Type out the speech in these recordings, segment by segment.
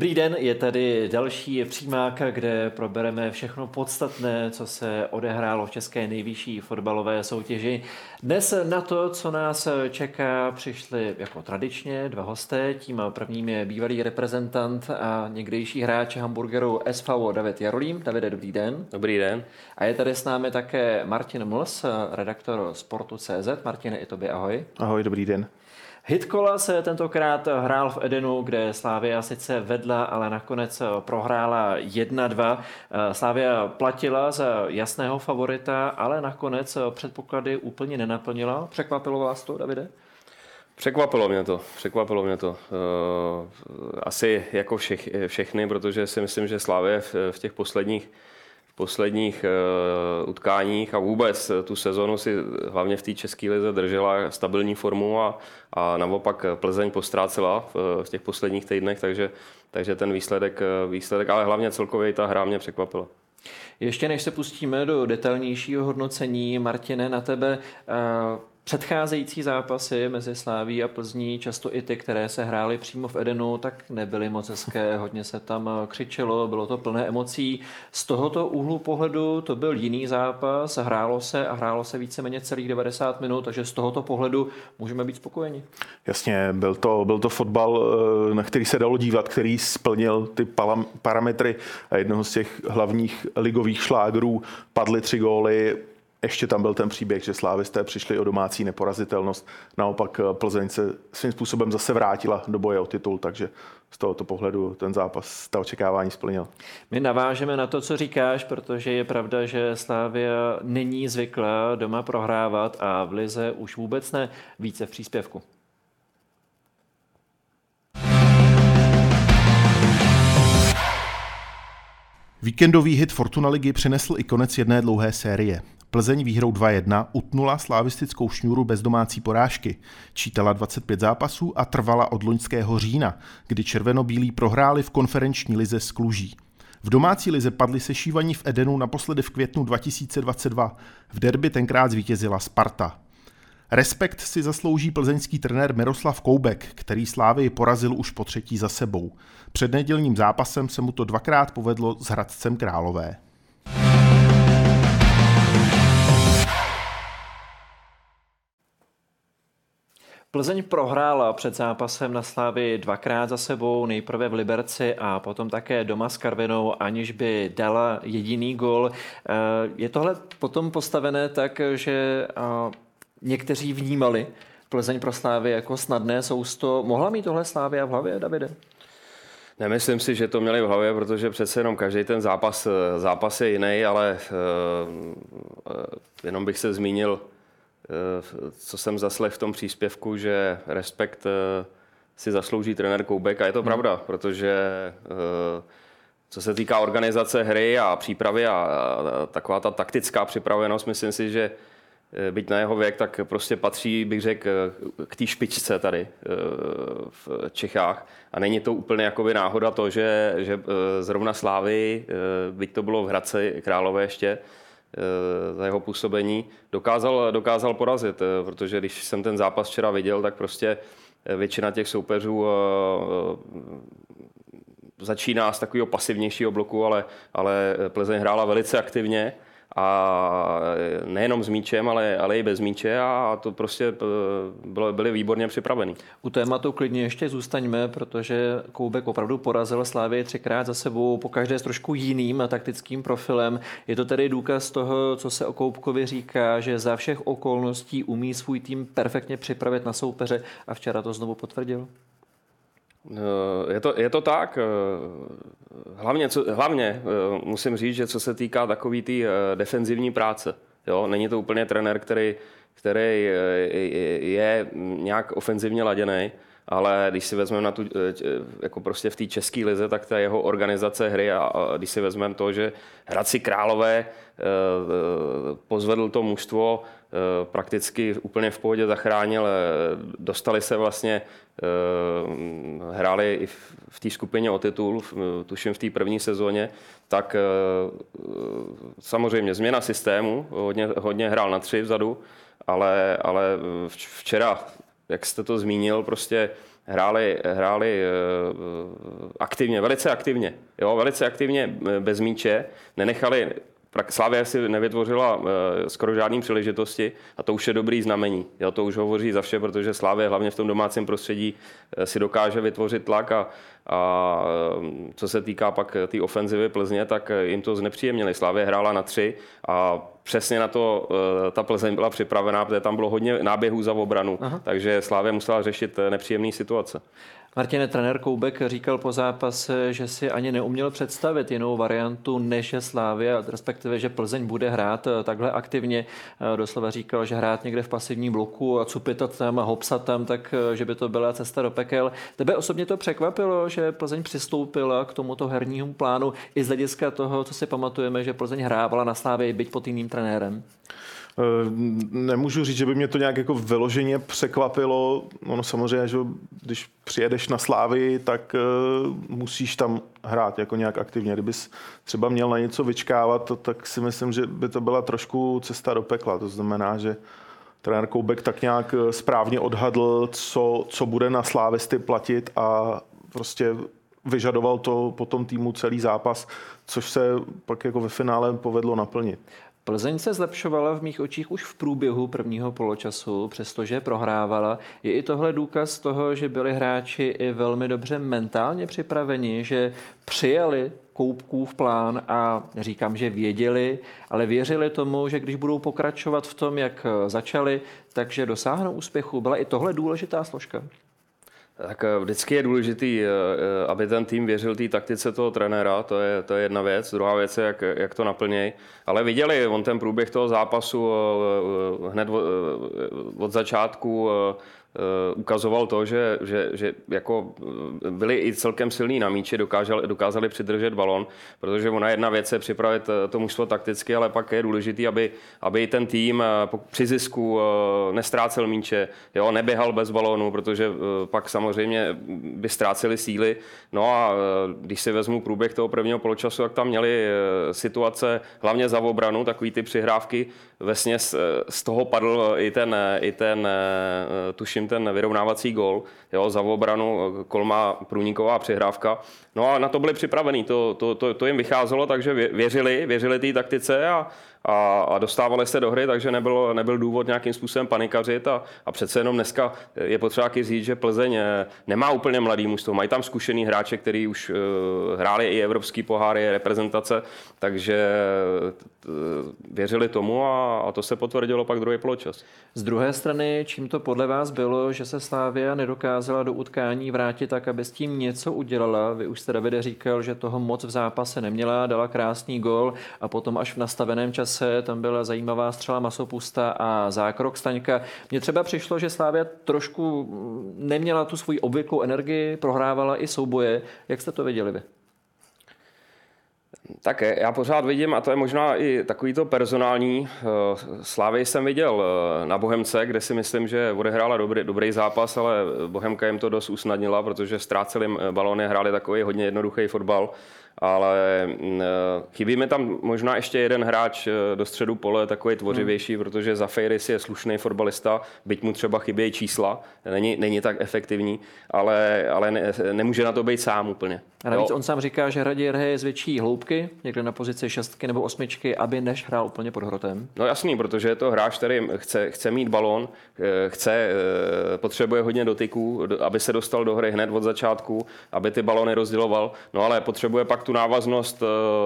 Dobrý den, je tady další přímák, kde probereme všechno podstatné, co se odehrálo v české nejvyšší fotbalové soutěži. Dnes na to, co nás čeká, přišli jako tradičně dva hosté. Tím prvním je bývalý reprezentant a někdejší hráč hamburgeru SV David Jarolím. Davide, dobrý den. Dobrý den. A je tady s námi také Martin Mls, redaktor Sportu.cz. Martin, i tobě ahoj. Ahoj, dobrý den. Hitkola se tentokrát hrál v Edenu, kde Slávia sice vedla, ale nakonec prohrála 1-2. Slávia platila za jasného favorita, ale nakonec předpoklady úplně nenaplnila. Překvapilo vás to, Davide? Překvapilo mě to, překvapilo mě to. Asi jako všech, všechny, protože si myslím, že Slávě v těch posledních posledních uh, utkáních a vůbec tu sezonu si hlavně v té české lize držela stabilní formu a, a naopak Plzeň postrácela v, v těch posledních týdnech, takže, takže ten výsledek, výsledek, ale hlavně celkově ta hra mě překvapila. Ještě než se pustíme do detailnějšího hodnocení, Martine, na tebe uh, Předcházející zápasy mezi Sláví a Plzní, často i ty, které se hrály přímo v Edenu, tak nebyly moc hezké, hodně se tam křičelo, bylo to plné emocí. Z tohoto úhlu pohledu to byl jiný zápas, hrálo se a hrálo se víceméně celých 90 minut, takže z tohoto pohledu můžeme být spokojeni. Jasně, byl to, byl to fotbal, eh, na který se dalo dívat, který splnil ty parametry jednoho z těch hlavních ligových šlágrů. Padly tři góly, ještě tam byl ten příběh, že slávisté přišli o domácí neporazitelnost. Naopak eh, Plzeň se svým způsobem zase vrátila do boje o titul, takže z tohoto pohledu ten zápas ta očekávání splnil. My navážeme na to, co říkáš, protože je pravda, že Slávia není zvyklá doma prohrávat a v Lize už vůbec ne více v příspěvku. Víkendový hit Fortuna ligy přinesl i konec jedné dlouhé série. Plzeň výhrou 2-1 utnula slávistickou šňůru bez domácí porážky. Čítala 25 zápasů a trvala od loňského října, kdy červenobílí prohráli v konferenční lize s Kluží. V domácí lize padli sešívaní v Edenu naposledy v květnu 2022. V derby tenkrát zvítězila Sparta. Respekt si zaslouží plzeňský trenér Miroslav Koubek, který Slávy porazil už po třetí za sebou. Před nedělním zápasem se mu to dvakrát povedlo s Hradcem Králové. Plzeň prohrála před zápasem na Slávy dvakrát za sebou, nejprve v Liberci a potom také doma s Karvinou, aniž by dala jediný gol. Eh, je tohle potom postavené tak, že eh, někteří vnímali Plzeň pro Slávy jako snadné sousto. Mohla mít tohle Slávy v hlavě, Davide? Nemyslím si, že to měli v hlavě, protože přece jenom každý ten zápas, zápas je jiný, ale jenom bych se zmínil Eh, co jsem zaslech v tom příspěvku, že respekt eh, si zaslouží trenér Koubek a je to hmm. pravda, protože eh, co se týká organizace hry a přípravy a taková ta taktická připravenost, myslím si, že byť na jeho věk, tak prostě patří, bych řekl, k té špičce tady v Čechách. A není to úplně jakoby náhoda to, že, že zrovna Slávy, byť to bylo v Hradci Králové ještě, Eh, za jeho působení dokázal, dokázal porazit, eh, protože když jsem ten zápas včera viděl, tak prostě eh, většina těch soupeřů začíná z takového pasivnějšího bloku, ale, ale Plzeň hrála velice aktivně a nejenom s míčem, ale, ale i bez míče a to prostě eh, bylo, byli výborně připraveni. U tématu klidně ještě zůstaňme, protože Koubek opravdu porazil Slávě třikrát za sebou, po každé s trošku jiným taktickým profilem. Je to tedy důkaz toho, co se o Koubkovi říká, že za všech okolností umí svůj tým perfektně připravit na soupeře a včera to znovu potvrdil? Eh, je to, je to tak. Eh, hlavně, co, hlavně eh, musím říct, že co se týká takové té defenzivní práce. Jo? Není to úplně trenér, který, který je nějak ofenzivně laděný, ale když si vezmeme na tu, jako prostě v té české lize, tak ta jeho organizace hry a, když si vezmeme to, že Hradci Králové pozvedl to mužstvo Eh, prakticky úplně v pohodě zachránil. Eh, dostali se vlastně, eh, hráli i v té skupině o titul, tuším v té první sezóně, tak samozřejmě změna systému, hodně, hodně hrál na tři vzadu, ale, ale včera, jak jste to zmínil, prostě hráli, hráli aktivně, velice aktivně, jo, velice aktivně bez míče, nenechali Slávia si nevytvořila uh, skoro žádný příležitosti a to už je dobrý znamení. Jo, to už hovoří za vše, protože Slávia hlavně v tom domácím prostředí uh, si dokáže vytvořit tlak a, a um, co se týká pak té tý ofenzivy Plzně, tak jim to znepříjemnili. Slávia hrála na tři a přesně na to ta Plzeň byla připravená, protože tam bylo hodně náběhů za obranu, Aha. takže Slávia musela řešit nepříjemné situace. Martine, trenér Koubek říkal po zápase, že si ani neuměl představit jinou variantu, než je Slávia, respektive, že Plzeň bude hrát eh, takhle aktivně. Eh, doslova říkal, že hrát někde v pasivním bloku a cupitat tam a hopsat tam, tak eh, že by to byla cesta do pekel. Tebe osobně to překvapilo, že Plzeň přistoupila k tomuto hernímu plánu i z hlediska toho, co si pamatujeme, že Plzeň hrávala na Slávě byť pod jiným trenérem? Eh, nemůžu říct, že by mě to nějak jako vyloženě překvapilo. Ono samozřejmě, že když přijedeš na Slávy, tak uh, musíš tam hrát jako nějak aktivně. Kdybys třeba měl na něco vyčkávat, tak si myslím, že by to byla trošku cesta do pekla. To znamená, že trenér Koubek tak nějak eh, správně odhadl, co, co bude na Slávisty platit a prostě vyžadoval to po tom týmu celý zápas, což se pak jako ve finále povedlo naplnit. Plzeň se zlepšovala v mých očích už v průběhu prvního poločasu, přestože prohrávala. Je i tohle důkaz toho, že byli hráči i velmi dobře mentálně připraveni, že přijali Koupkův plán a říkám, že věděli, ale věřili tomu, že když budou pokračovat v tom, jak začali, takže dosáhnou úspěchu. Byla i tohle důležitá složka? Tak eh, vždycky je důležitý, eh, eh, aby ten tým věřil té taktice toho trenéra, to je, to je jedna věc. Druhá věc je, jak, jak to naplnějí. Ale viděli on ten průběh toho zápasu hned od začátku ukazoval to, že, že, že jako eh, byli i celkem silní na míči, dokázali, dokázali přidržet balon, protože ona jedna věc je připravit eh, to mužstvo takticky, ale pak je důležitý, aby, aby ten tým při zisku nestrácel míče, jo, neběhal bez balónu, protože pak samozřejmě by ztráceli síly. No a když si vezmu průběh toho prvního poločasu, jak tam měli situace hlavně za obranu, takový ty přihrávky, Vesně z toho padl i ten, i ten tuším, ten vyrovnávací gol, jo, za obranu Kolma průniková přihrávka. No a na to byli připravení, to, to, to, to jim vycházelo, takže věřili, věřili té taktice a, a, a dostávali se do hry, takže nebyl, nebyl důvod nějakým způsobem panikařit a, a přece jenom dneska je potřeba říct, že Plzeň eh, nemá úplně mladý mužstvo, mají tam zkušený hráče, který už uh, hráli i evropský poháry, reprezentace, takže uh, věřili tomu a, a to se potvrdilo pak druhý poločas. Z druhé strany, čím to podle vás bylo, že se Slávia nedokázala do utkání vrátit tak, aby s tím něco udělala? Vy už jste Davide říkal, že toho moc v zápase neměla, dala krásný gol a potom až v nastaveném čase čase, tam byla zajímavá střela Masopusta a zákrok Staňka. Mně třeba přišlo, že Slávia trošku neměla tu svoji obvyklou energii, prohrávala i souboje. Jak jste to viděli vy? Tak já pořád vidím, a to je možná i takový to personální, eh, Slávy jsem viděl eh, na Bohemce, kde si myslím, že odehrála dobrý, dobrý zápas, ale Bohemka jim to dost usnadnila, protože ztráceli balony, hráli takový hodně jednoduchý fotbal ale mm, eh, chybí mi tam možná ještě jeden hráč eh, do středu pole, takový tvořivější, hmm. protože Zafeiris je slušný fotbalista, byť mu třeba chybějí čísla, není, není tak efektivní, ale, ale ne, nemůže na to být sám úplně. A navíc jo. on sám říká, že raději hraje z větší hloubky, někde na pozici šestky nebo osmičky, aby než hrál úplně pod hrotem. No jasný, protože je to hráč, který chce, chce mít balón, eh, chce, potřebuje hodně dotyků, aby se dostal do hry hned od začátku, aby ty balony rozděloval, no ale potřebuje pak fakt tu návaznost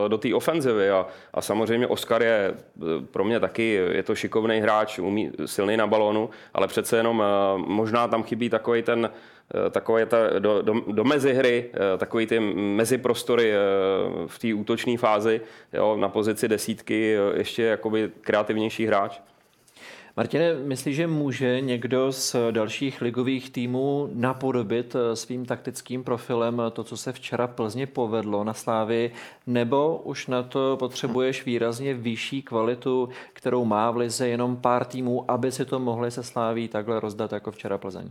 do té ofenzivy a, a samozřejmě Oskar je pro mě taky, je to šikovný hráč, umí, silný na balónu, ale přece jenom možná tam chybí takový ten Eh, takové ta, do, do, do mezihry, eh, takový ty meziprostory eh, v té útočné fázi, jo, na pozici desítky ještě jakoby kreativnější hráč. Martine, myslíš, že může někdo z dalších ligových týmů napodobit svým taktickým profilem to, co se včera Plzně povedlo na Slávy, nebo už na to potřebuješ výrazně vyšší kvalitu, kterou má v lize jenom pár týmů, aby si to mohli se Sláví takhle rozdat jako včera Plzeň?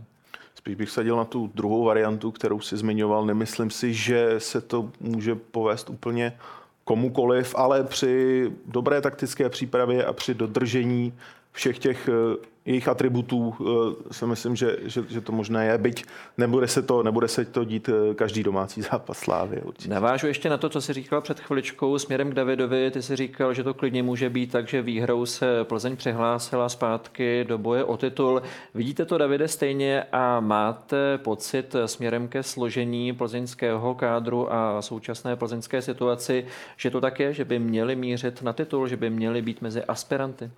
Spíš bych sadil na tu druhou variantu, kterou si zmiňoval. Nemyslím si, že se to může povést úplně komukoliv, ale při dobré taktické přípravě a při dodržení všech těch eh, jejich atributů eh, si myslím, že, že, že to možné je, byť nebude se to, nebude se to dít eh, každý domácí zápas Slávy. Určitě. Navážu ještě na to, co jsi říkal před chviličkou směrem k Davidovi. Ty jsi říkal, že to klidně může být tak, že výhrou se Plzeň přihlásila zpátky do boje o titul. Vidíte to, Davide, stejně a máte pocit směrem ke složení plzeňského kádru a současné plzeňské situaci, že to tak je, že by měli mířit na titul, že by měli být mezi aspiranty?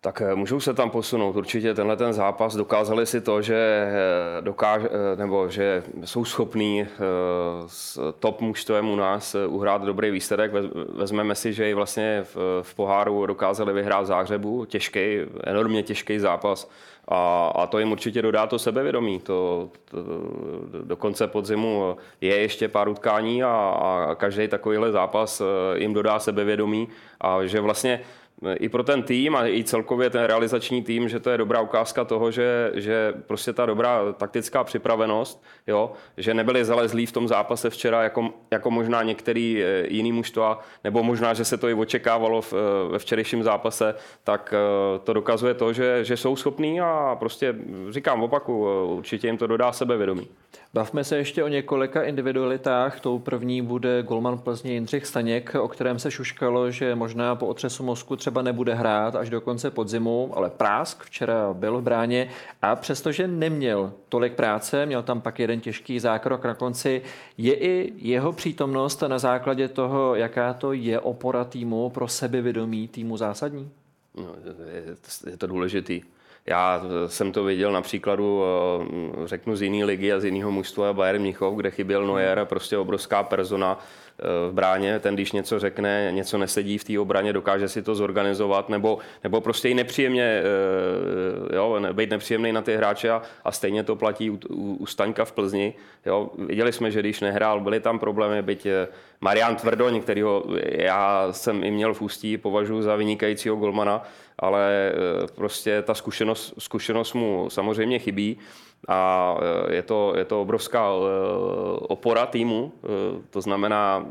Tak eh, můžou se tam posunout. Určitě tenhle ten zápas dokázali si to, že, eh, dokáž, eh, nebo že jsou schopní s top mužstvem u nás uhrát dobrý výsledek. Vezmeme si, že i vlastně v, v poháru dokázali vyhrát v Záhřebu. Těžký, enormně těžký zápas. A, a to jim určitě dodá to sebevědomí. To, to, do konce podzimu je ještě pár utkání a, a každý takovýhle zápas jim dodá sebevědomí a že vlastně i pro ten tým a i celkově ten realizační tým, že to je dobrá ukázka toho, že, že prostě ta dobrá taktická připravenost, jo, že nebyli zalezlí v tom zápase včera jako, jako možná některý eh, jiný mužstva, nebo možná, že se to i očekávalo v, eh, ve včerejším zápase, tak eh, to dokazuje to, že, že jsou schopní a prostě říkám opaku, určitě jim to dodá sebevědomí. Bavme se ještě o několika individualitách. Tou první bude golman Plzně Jindřich Staněk, o kterém se šuškalo, že možná po otřesu mozku třeba nebude hrát až do konce podzimu, ale Prásk včera byl v bráně a přestože neměl tolik práce, měl tam pak jeden těžký zákrok na konci, je i jeho přítomnost na základě toho, jaká to je opora týmu pro sebevědomí týmu zásadní? No, je, to důležitý. Já jsem to viděl na příkladu, eh, řeknu, z jiné ligy a z jiného mužstva Bayern Mnichov, kde chyběl Neuer, prostě obrovská persona v bráně, ten když něco řekne, něco nesedí v té obraně, dokáže si to zorganizovat, nebo, nebo prostě i nepříjemně, eh, jo, být nepříjemný na ty hráče a, a stejně to platí u, u, u Staňka v Plzni. Jo. Viděli jsme, že když nehrál, byly tam problémy, byť Marian Tvrdoň, kterýho já jsem i měl v ústí, považuji za vynikajícího golmana, ale prostě ta zkušenost, zkušenost mu samozřejmě chybí a e, je to, je to obrovská e, opora týmu. E, to znamená,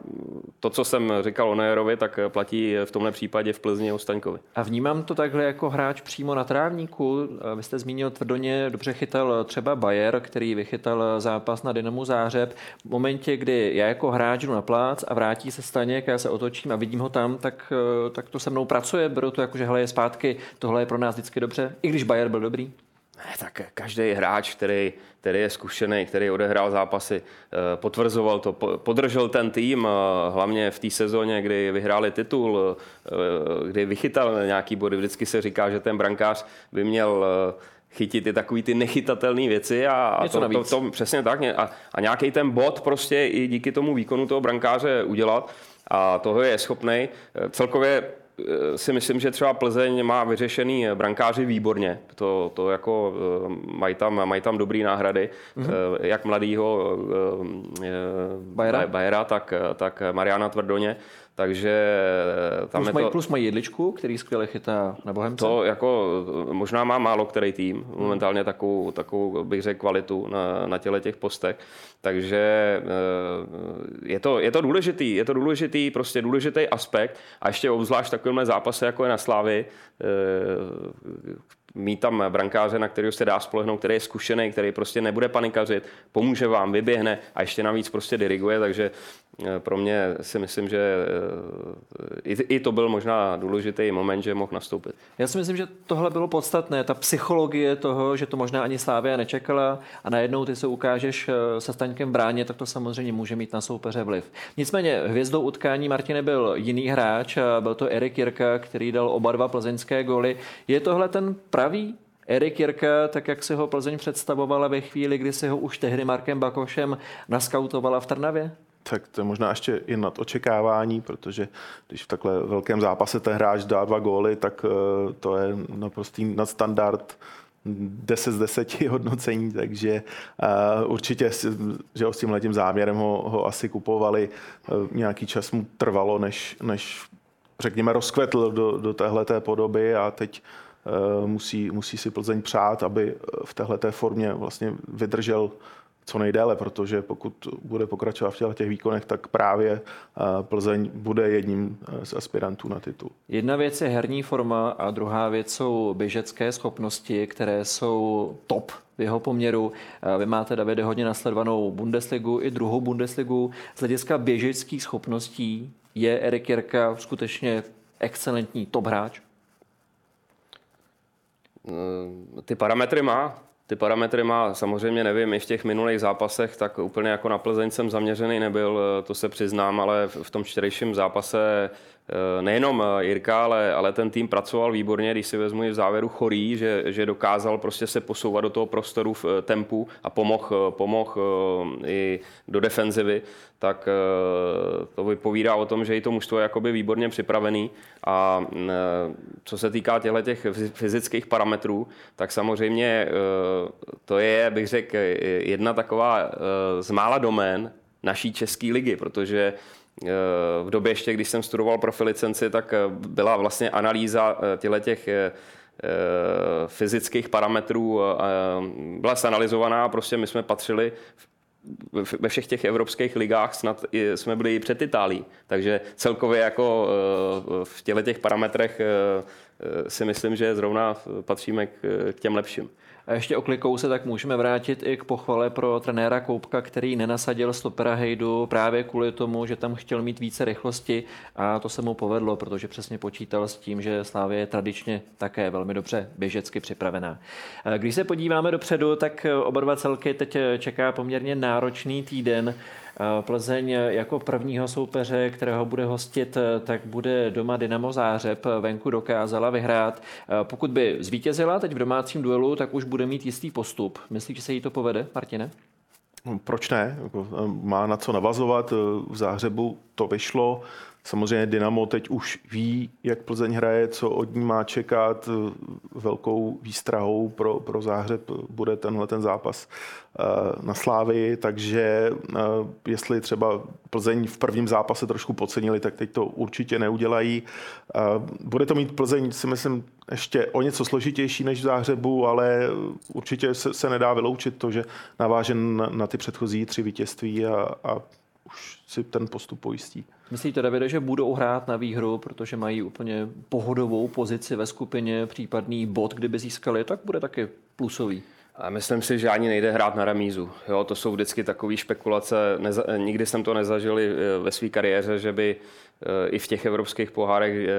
to, co jsem říkal o Nejerovi, tak platí v tomhle případě v Plzni o Staňkovi. A vnímám to takhle jako hráč přímo na trávníku. Vy jste zmínil tvrdoně, dobře chytal třeba Bayer, který vychytal zápas na Dynamu Zářeb. V momentě, kdy já jako hráč jdu na plác a vrátí se Staněk, já se otočím a vidím ho tam, tak, tak to se mnou pracuje, beru to jako, že hele je zpátky, tohle je pro nás vždycky dobře, i když Bayer byl dobrý. Tak každý hráč, který, který je zkušený, který odehrál zápasy, eh, potvrzoval to, podržel ten tým, eh, hlavně v té sezóně, kdy vyhráli titul, eh, kdy vychytal nějaký body. Vždycky se říká, že ten brankář by měl chytit i takový ty nechytatelné věci a, a to, to, to, přesně tak. A, a nějaký ten bod prostě i díky tomu výkonu toho brankáře udělat a toho je schopný. Celkově si myslím, že třeba Plzeň má vyřešený brankáři výborně. To, to jako eh, mají tam, mají tam dobrý náhrady, mm-hmm. jak mladýho Bajera, Bajera tak, tak Mariana Tvrdoně. Takže tam plus, je mají, to, plus mají jedličku, který skvěle chytá na Bohemce. To jako možná má málo který tým, momentálně takovou, takovou bych řekl kvalitu na, na těle těch postech. Takže je to, je to důležitý, je to důležitý, prostě důležitý aspekt a ještě obzvlášť takovémhle zápase, jako je na Slávy, mít tam brankáře, na kterého se dá spolehnout, který je zkušený, který prostě nebude panikařit, pomůže vám, vyběhne a ještě navíc prostě diriguje, takže eh, pro mě si myslím, že i, i to byl možná důležitý moment, že mohl nastoupit. Já si myslím, že tohle bylo podstatné, ta psychologie toho, že to možná ani Slávia nečekala a najednou ty se ukážeš se Staňkem bráně, tak to samozřejmě může mít na soupeře vliv. Nicméně hvězdou utkání Martine byl jiný hráč, byl to Erik Jirka, který dal oba dva plzeňské goly. Je tohle ten pravý Erik Jirka, tak jak si ho Plzeň představovala ve chvíli, kdy si ho už tehdy Markem Bakošem naskautovala v Trnavě? Tak to je možná ještě i nad očekávání, protože když v takhle velkém zápase ten hráč dá dva góly, tak eh, to je naprostý nadstandard 10 z 10 hodnocení, takže uh, určitě, že s tím letím záměrem ho, ho asi kupovali. Uh, nějaký čas mu trvalo, než, než řekněme, rozkvetl do, do téhle podoby a teď musí, musí si Plzeň přát, aby v téhle formě vlastně vydržel co nejdéle, protože pokud bude pokračovat v těch výkonech, tak právě eh, Plzeň bude jedním eh, z aspirantů na titul. Jedna věc je herní forma a druhá věc jsou běžecké schopnosti, které jsou top v jeho poměru. Eh, vy máte, Davide, hodně nasledovanou Bundesligu i druhou Bundesligu. Z hlediska běžeckých schopností je Erik Jirka skutečně excelentní top hráč? Ty parametry má, ty parametry má. Samozřejmě, nevím, i v těch minulých zápasech, tak úplně jako na Plzeň jsem zaměřený nebyl, to se přiznám, ale v tom čtyřejším zápase Eh, nejenom eh, Jirka, ale, ale ten tým pracoval výborně, když si vezmu v závěru chorý, že, že dokázal prostě se posouvat do toho prostoru v eh, tempu a pomohl pomoh i do defenzivy, tak to vypovídá o tom, že i to mužstvo je jakoby výborně připravený a co se týká těchto těch fyzických parametrů, tak samozřejmě to je, bych řekl, jedna taková z mála domén naší české ligy, protože Eh, v době ještě, když jsem studoval profilicenci, tak eh, byla vlastně analýza eh, těch fyzických parametrů byla zanalizovaná a prostě my jsme patřili ve všech těch evropských ligách snad jsme byli i před Itálií. Takže celkově jako v těchto těch parametrech si myslím, že zrovna patříme k těm lepším. A ještě oklikou se tak můžeme vrátit i k pochvale pro trenéra Koupka, který nenasadil stopera Hejdu právě kvůli tomu, že tam chtěl mít více rychlosti a to se mu povedlo, protože přesně počítal s tím, že Slávě je tradičně také velmi dobře běžecky připravená. Když se podíváme dopředu, tak oba dva celky teď čeká poměrně náročný týden. Plzeň jako prvního soupeře, kterého bude hostit, tak bude doma Dynamo Zářeb. Venku dokázala vyhrát. Pokud by zvítězila teď v domácím duelu, tak už bude mít jistý postup. Myslíš, že se jí to povede, Martine? Proč ne? Má na co navazovat. V Zářebu to vyšlo. Samozřejmě Dynamo teď už ví, jak Plzeň hraje, co od ní má čekat. Velkou výstrahou pro, pro Záhřeb bude tenhle ten zápas eh, na Slávii, takže eh, jestli třeba Plzeň v prvním zápase trošku podcenili, tak teď to určitě neudělají. Eh, bude to mít Plzeň, si myslím, ještě o něco složitější než v Záhřebu, ale určitě se, se nedá vyloučit to, že naváže na, na ty předchozí tři vítězství a, a už si ten postup pojistí. Myslíte, Davide, že budou hrát na výhru, protože mají úplně pohodovou pozici ve skupině, případný bod, kdyby získali, tak bude taky plusový? A myslím si, že ani nejde hrát na remízu. Jo, to jsou vždycky takové špekulace. Neza, nikdy jsem to nezažil eh, ve své kariéře, že by eh, i v těch evropských pohárech eh,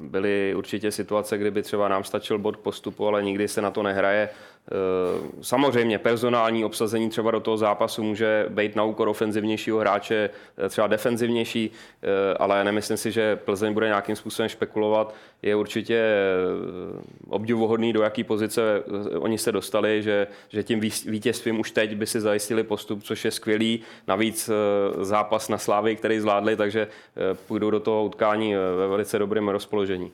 byly určitě situace, kdyby třeba nám stačil bod postupu, ale nikdy se na to nehraje. Eh, samozřejmě personální obsazení třeba do toho zápasu může být na úkor ofenzivnějšího hráče, eh, třeba defenzivnější, eh, ale nemyslím si, že Plzeň bude nějakým způsobem špekulovat. Je určitě obdivuhodný, do jaký pozice oni se dostali, že, že tím vítězstvím už teď by si zajistili postup, což je skvělý. Navíc zápas na Slávy, který zvládli, takže půjdou do toho utkání ve velice dobrém rozpoložení.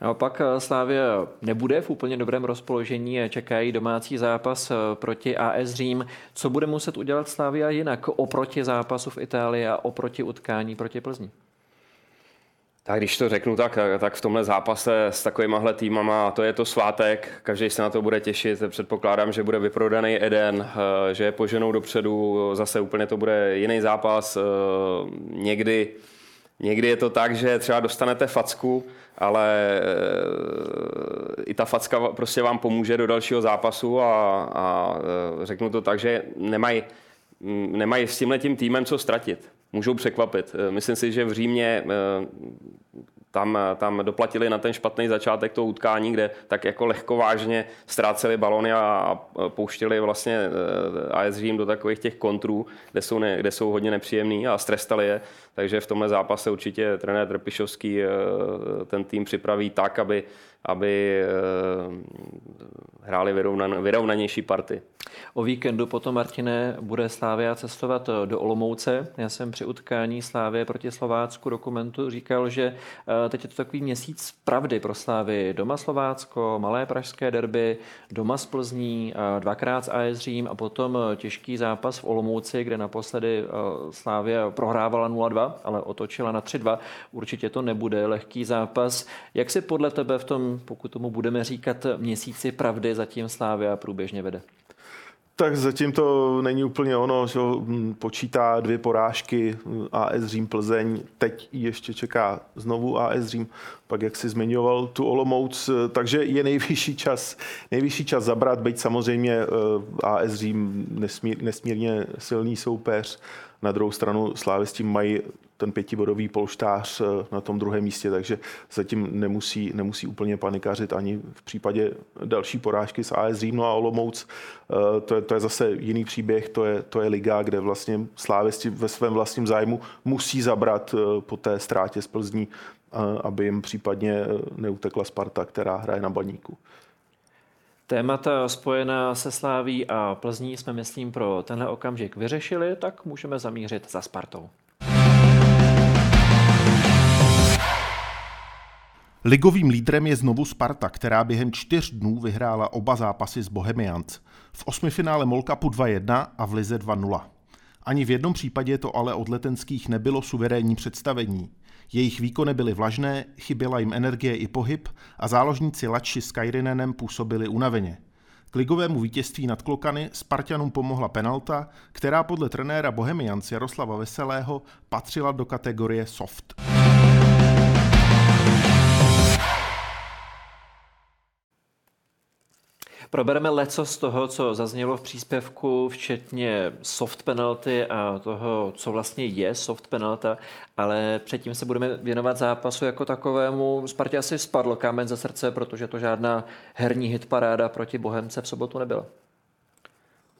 Naopak Slávě nebude v úplně dobrém rozpoložení a čekají domácí zápas eh, proti AS Řím. Co bude muset udělat Slávia jinak oproti zápasu v Itálii a oproti utkání proti Plzni? Tak když to řeknu, tak, tak v tomhle zápase s takovýmahle týmama, to je to svátek, každý se na to bude těšit, předpokládám, že bude vyprodaný Eden, eh, že je poženou dopředu, zase úplně to bude jiný zápas, eh, někdy, někdy je to tak, že třeba dostanete facku, ale eh, i ta facka prostě vám pomůže do dalšího zápasu a, a eh, řeknu to tak, že nemají nemaj s tímhle tím týmem co ztratit. můžou překvapit. Myslím si, že v Římě tam, tam doplatili na ten špatný začátek toho utkání, kde tak jako lehkovážně ztráceli balony a pouštěli vlastně eh, AS Řím do takových těch kontrů, kde jsou, ne, kde jsou hodně nepříjemný a strestali je. Takže v tomhle zápase určitě trenér Trpišovský eh, ten tým připraví tak, aby, aby eh, hráli vyrovnan, vyrovnanější party. O víkendu potom, Martine, bude Slávia cestovat do Olomouce. Já jsem při utkání Slávie proti Slovácku dokumentu říkal, že eh, teď je to takový měsíc pravdy pro Slávy. Doma Slovácko, malé pražské derby, doma z Plzní, dvakrát z AS Řím a potom těžký zápas v Olomouci, kde naposledy Slávia prohrávala 0-2, ale otočila na 3-2. Určitě to nebude lehký zápas. Jak si podle tebe v tom pokud tomu budeme říkat měsíci pravdy, zatím Slávia průběžně vede? Tak zatím to není úplně ono, že počítá dvě porážky AS Řím Plzeň, teď ještě čeká znovu AS Řím, pak jak si zmiňoval tu Olomouc, takže je nejvyšší čas, nejvyšší čas zabrat, byť samozřejmě eh, AS Řím nesmír, nesmírně silný soupeř, na druhou stranu Slávisti mají ten pětibodový polštář eh, na tom druhém místě, takže zatím nemusí, nemusí úplně panikařit ani v případě další porážky s AS Řím no a Olomouc. Eh, to je, to je zase jiný příběh, to je, to je liga, kde vlastně Slávisti ve svém vlastním zájmu musí zabrat eh, po té ztrátě z Plzní, aby jim případně neutekla Sparta, která hraje na baníku. Témata spojená se Sláví a Plzní jsme, myslím, pro tenhle okamžik vyřešili, tak můžeme zamířit za Spartou. Ligovým lídrem je znovu Sparta, která během čtyř dnů vyhrála oba zápasy s Bohemians. V osmifinále Molkapu 2-1 a v Lize 2-0. Ani v jednom případě to ale od letenských nebylo suverénní představení. Jejich výkony byly vlažné, chyběla jim energie i pohyb a záložníci Lači s Kajrinenem působili unaveně. K ligovému vítězství nad Klokany Spartanům pomohla penalta, která podle trenéra Bohemians Jaroslava Veselého patřila do kategorie soft. Probereme leco z toho, co zaznělo v příspěvku, včetně soft penalty a toho, co vlastně je soft penalta, ale předtím se budeme věnovat zápasu jako takovému. Spartě asi spadl kámen za srdce, protože to žádná herní hitparáda proti Bohemce v sobotu nebyla.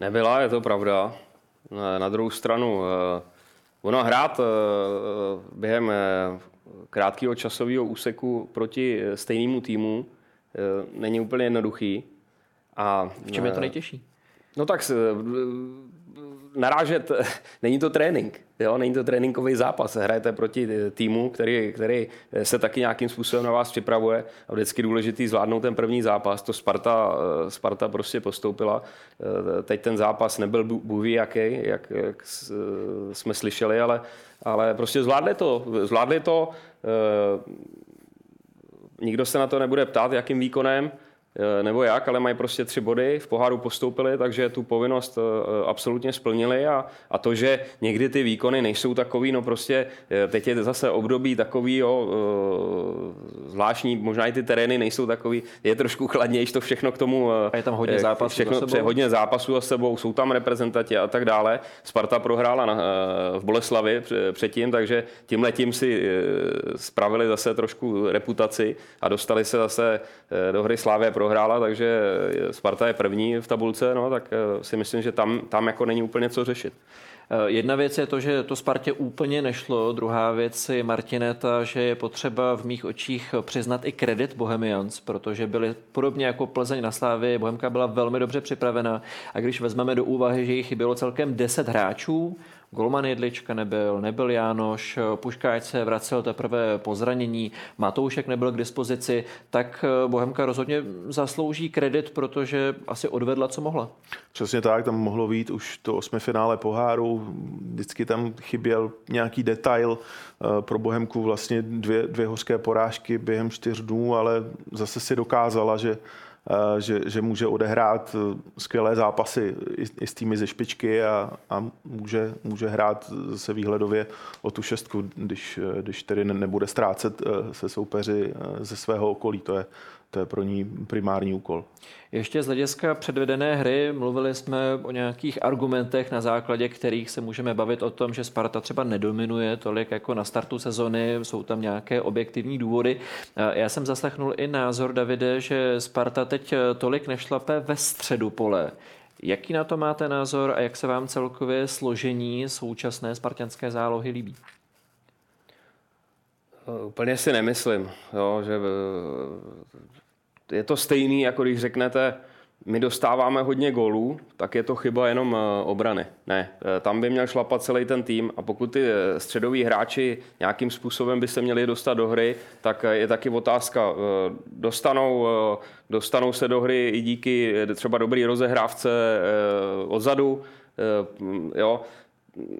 Nebyla, je to pravda. Na druhou stranu, eh, ono hrát eh, během eh, krátkého časového úseku proti stejnému týmu není úplně jednoduchý. A, v čem je to eh, nejtěžší? No tak eh, narážet, není to trénink, jo? není to tréninkový zápas. Hrajete proti eh, týmu, který, který se taky nějakým způsobem na vás připravuje a vždycky důležitý zvládnout ten první zápas. To Sparta, Sparta prostě postoupila. Teď ten zápas nebyl bůhví jaký, jak, jak jsme slyšeli, ale, ale prostě zvládli to. Zvládli to. Nikdo se na to nebude ptát, jakým výkonem. Eh, nebo jak, ale mají prostě tři body, v poháru postoupili, takže tu povinnost eh, absolutně splnili a, a to, že někdy ty výkony nejsou takový, no prostě eh, teď je zase období takový, jo, zvláštní, možná i ty terény nejsou takový, je trošku chladnější to všechno k tomu. A je tam hodně zápasů všechno, sebou? hodně zápasů a sebou, jsou tam reprezentanti a tak dále. Sparta prohrála na, v Boleslavi předtím, takže tím letím si spravili zase trošku reputaci a dostali se zase do hry Slávě prohrála, takže Sparta je první v tabulce, no, tak eh, si myslím, že tam, tam jako není úplně co řešit. Eh, jedna věc je to, že to Spartě úplně nešlo, druhá věc je Martineta, že je potřeba v mých očích přiznat i kredit Bohemians, protože byli podobně jako Plzeň na Slávě, Bohemka byla velmi dobře připravena a když vezmeme do úvahy, že jich chybělo celkem 10 hráčů, Golman Jedlička nebyl, nebyl Jánoš, Puškáč se vracel teprve po zranění, Matoušek nebyl k dispozici, tak eh, Bohemka rozhodně zaslouží kredit, protože asi odvedla, co mohla. Přesně tak, tam mohlo být už to osmi finále poháru, vždycky tam chyběl nějaký detail, eh, pro Bohemku vlastně dvě, dvě hořké porážky během čtyř dnů, ale zase si dokázala, že že, že může odehrát eh, skvělé zápasy i, i s týmy ze špičky a, a může, může hrát se výhledově o tu šestku, když, eh, když tedy nebude ztrácet se soupeři ze svého okolí. To je, to je pro ní primární úkol. Ještě z hlediska předvedené hry mluvili jsme o nějakých argumentech, na základě kterých se můžeme bavit o tom, že Sparta třeba nedominuje tolik jako na startu sezony, jsou tam nějaké objektivní důvody. Já jsem zaslechnul i názor, Davide, že Sparta teď tolik nešlape ve středu pole. Jaký na to máte názor a jak se vám celkově složení současné spartianské zálohy líbí? Úplně si nemyslím, jo, že je to stejný, jako když řeknete, my dostáváme hodně gólů, tak je to chyba jenom eh, obrany. Ne, eh, tam by měl šlapat celý ten tým a pokud ty eh, středoví hráči nějakým způsobem by se měli dostat do hry, tak je taky otázka, dostanou, dostanou se do hry i díky třeba dobrý rozehrávce odzadu, jo,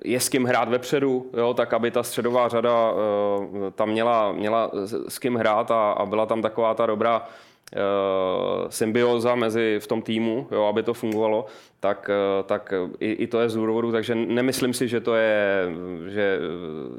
je s kým hrát vepředu, jo, tak aby ta středová řada tam měla, měla s kým hrát a, a byla tam taková ta dobrá symbioza mezi v tom týmu, jo, aby to fungovalo, tak, eh, tak i, i to je z důvodu, takže nemyslím si, že to je, že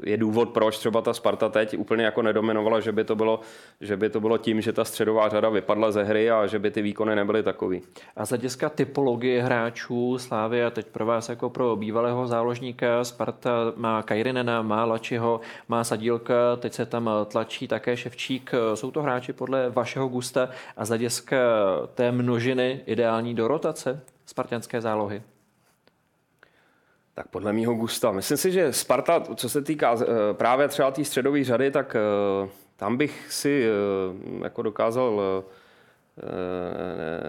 je důvod, proč třeba ta Sparta teď úplně jako nedominovala, že by to bylo, že by to bylo tím, že ta středová řada vypadla ze hry a že by ty výkony nebyly takový. A z hlediska typologie hráčů Slávy a teď pro vás jako pro bývalého záložníka Sparta má Kajrinena, má Lačiho, má Sadílka, teď se tam tlačí také Ševčík. Jsou to hráči podle vašeho gusta a z hlediska té množiny ideální do rotace spartianské zálohy? Tak podle mýho gusta. Myslím si, že Sparta, co se týká eh, právě třeba té středové řady, tak eh, tam bych si eh, jako dokázal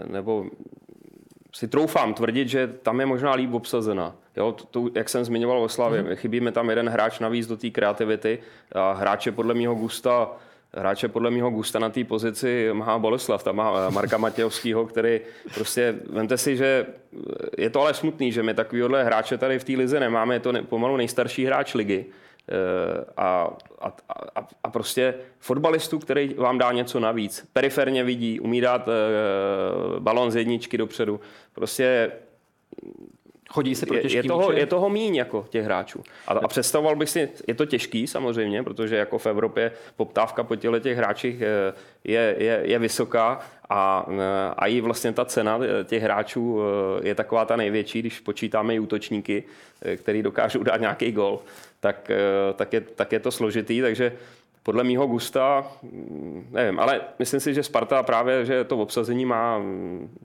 nebo si troufám tvrdit, že tam je možná líp obsazena. Jo, to, to, jak jsem zmiňoval o Slavě, mm-hmm. chybí mi tam jeden hráč navíc do té kreativity a hráče podle mýho gusta hráče podle mého gusta na té pozici má Boleslav, tam má Marka Matějovského, který prostě, vemte si, že je to ale smutný, že my takovýhle hráče tady v té lize nemáme, je to pomalu nejstarší hráč ligy. Eh, a, a, a, a prostě fotbalistu, který vám dá něco navíc. Periferně vidí, umí dát e, balon z jedničky dopředu. Prostě Chodí se pro je, je, toho, je toho míň jako těch hráčů. A, a představoval bych si, je to těžký samozřejmě, protože jako v Evropě poptávka po těle těch hráčích eh, je, je, je vysoká a, eh, a i vlastně ta cena eh, těch hráčů je taková ta největší, když počítáme i útočníky, který dokážou dát nějaký gol, tak, tak, je, tak je to složitý, takže podle mýho gusta, nevím, ale myslím si, že Sparta právě, že to obsazení má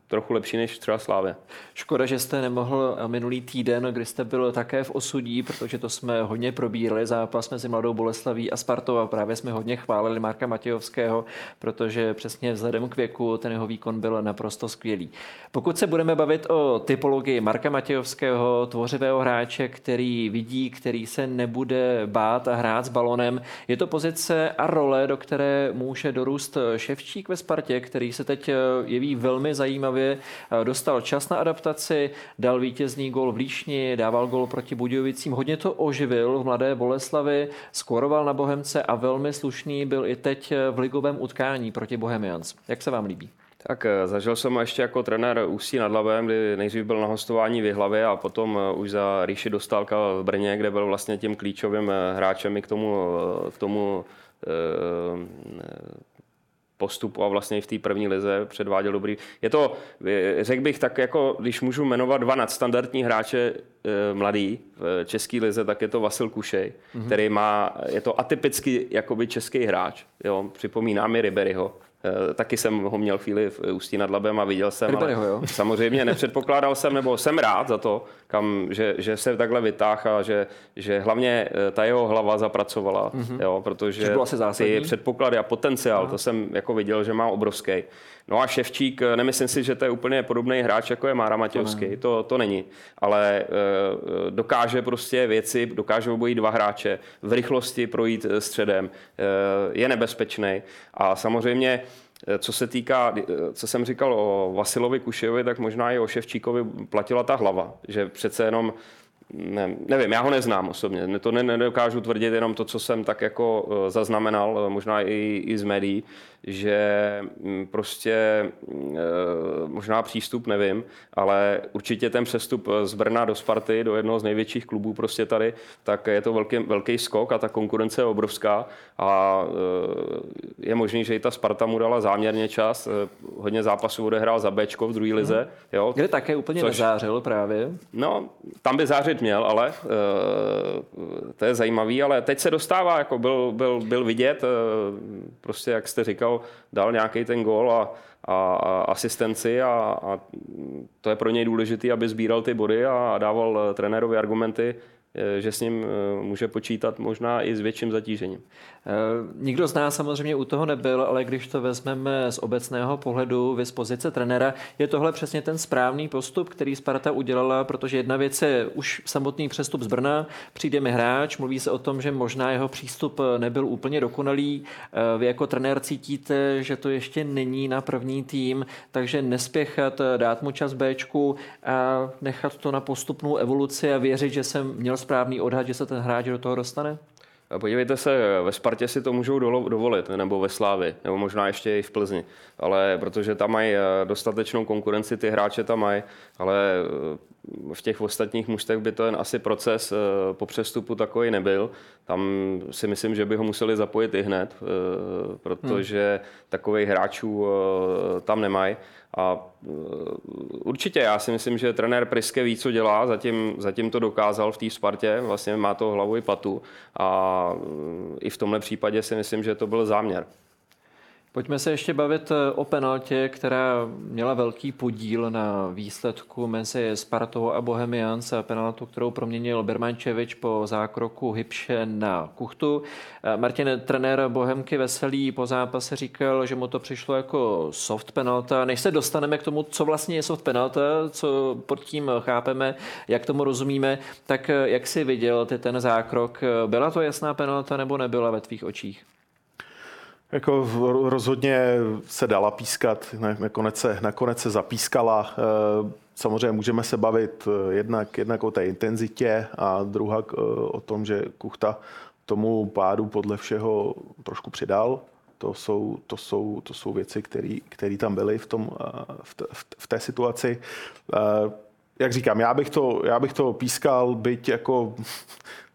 trochu lepší než třeba Slávě. Škoda, že jste nemohl minulý týden, kdy jste byl také v osudí, protože to jsme hodně probírali, zápas mezi Mladou Boleslaví a Spartou a právě jsme hodně chválili Marka Matějovského, protože přesně vzhledem k věku ten jeho výkon byl naprosto skvělý. Pokud se budeme bavit o typologii Marka Matějovského, tvořivého hráče, který vidí, který se nebude bát a hrát s balonem, je to pozice pozice a role, do které může dorůst Ševčík ve Spartě, který se teď eh, jeví velmi zajímavě. Eh, dostal čas na adaptaci, dal vítězný gol v Líšni, dával gol proti Budějovicím, hodně to oživil v Mladé Boleslavi, skoroval na Bohemce a velmi slušný byl i teď eh, v ligovém utkání proti Bohemians. Jak se vám líbí? Tak zažil jsem ještě jako trenér Ústí nad Labem, kdy nejdřív byl na hostování v Hlavě a potom už za Ríši Dostálka v Brně, kde byl vlastně tím klíčovým hráčem i k tomu, k tomu postupu a vlastně i v té první lize předváděl dobrý. Je to, řekl bych tak, jako když můžu jmenovat dva nadstandardní hráče mladý v české lize, tak je to Vasil Kušej, mm-hmm. který má, je to atypický jakoby český hráč. Jo, připomíná mi Riberyho Eh, taky jsem ho měl chvíli v Ústí nad Labem a viděl jsem. Rybaryho, jo? Samozřejmě nepředpokládal jsem, nebo jsem rád za to, kam, že, že se takhle vytáh a že, že hlavně eh, ta jeho hlava zapracovala, mm-hmm. jo, protože ty předpoklady a potenciál, Aha. to jsem jako viděl, že má obrovský. No a Ševčík, eh, nemyslím si, že to je úplně podobný hráč, jako je Mára Matějovský, to, to, to není, ale e, dokáže prostě věci, dokáže obojí dva hráče v rychlosti projít středem, e, je nebezpečný a samozřejmě co se týká, co jsem říkal o Vasilovi Kušejovi, tak možná i o Ševčíkovi platila ta hlava, že přece jenom ne, nevím, já ho neznám osobně, to nedokážu tvrdit jenom to, co jsem tak jako zaznamenal, možná i, i z médií, že mm, prostě mm, e, možná přístup, nevím, ale určitě ten přestup z Brna do Sparty, do jednoho z největších klubů prostě tady, tak je to velký, velký skok a ta konkurence je obrovská a je možný, že i ta Sparta mu dala záměrně čas, hodně zápasů odehrál za Bčko v druhé lize. Hmm. Jo, Kde také úplně což, nezářil právě. No, tam by zářit měl, ale to je zajímavý, ale teď se dostává, jako byl, byl, byl vidět, prostě jak jste říkal, dal nějaký ten gól a, a, a asistenci a, a to je pro něj důležité, aby sbíral ty body a, dával trenérovi argumenty, Eh, že s ním eh, může počítat možná i s větším zatížením. Eh, nikdo z nás samozřejmě u toho nebyl, ale když to vezmeme z obecného pohledu, vy z pozice trenéra, je tohle přesně ten správný postup, který Sparta udělala, protože jedna věc je už samotný přestup z Brna, přijde mi hráč, mluví se o tom, že možná jeho přístup nebyl úplně dokonalý. Vy jako trenér cítíte, že to ještě není na první tým, takže nespěchat, dát mu čas Bčku a nechat to na postupnou evoluci a věřit, že jsem měl správný odhad, že se ten hráč do toho dostane? Podívejte se, ve Spartě si to můžou dovolit, nebo ve Slávi, nebo možná ještě i v Plzni, ale protože tam mají eh, dostatečnou konkurenci, ty hráče tam mají, ale eh, v těch ostatních mužstech by to jen asi proces eh, po přestupu takový nebyl. Tam si myslím, že by ho museli zapojit i hned, protože hmm. takových hráčů tam nemají. A určitě já si myslím, že trenér Priske ví, co dělá, zatím, zatím to dokázal v té Spartě, vlastně má to hlavu i patu a e, i v tomhle případě si myslím, že to byl záměr. Pojďme se ještě bavit eh, o penaltě, která měla velký podíl na výsledku mezi Spartou a Bohemians. Penaltu, kterou proměnil Bermančevič po zákroku Hybše na Kuchtu. Eh, Martin, trenér Bohemky Veselý po zápase říkal, že mu to přišlo jako soft penalta. Než se dostaneme k tomu, co vlastně je soft penalta, co pod tím chápeme, jak tomu rozumíme, tak eh, jak si viděl ty ten zákrok? Byla to jasná penalta nebo nebyla ve tvých očích? Jako rozhodně se dala pískat, nakonec se, nakonec se zapískala. Eh, samozřejmě můžeme se bavit eh, jednak, jednak o té intenzitě a druhá eh, o tom, že Kuchta tomu pádu podle všeho trošku přidal. To jsou, to jsou, to jsou věci, které tam byly v, tom, v, v té situaci jak říkám, já bych to, já bych to pískal, byť jako,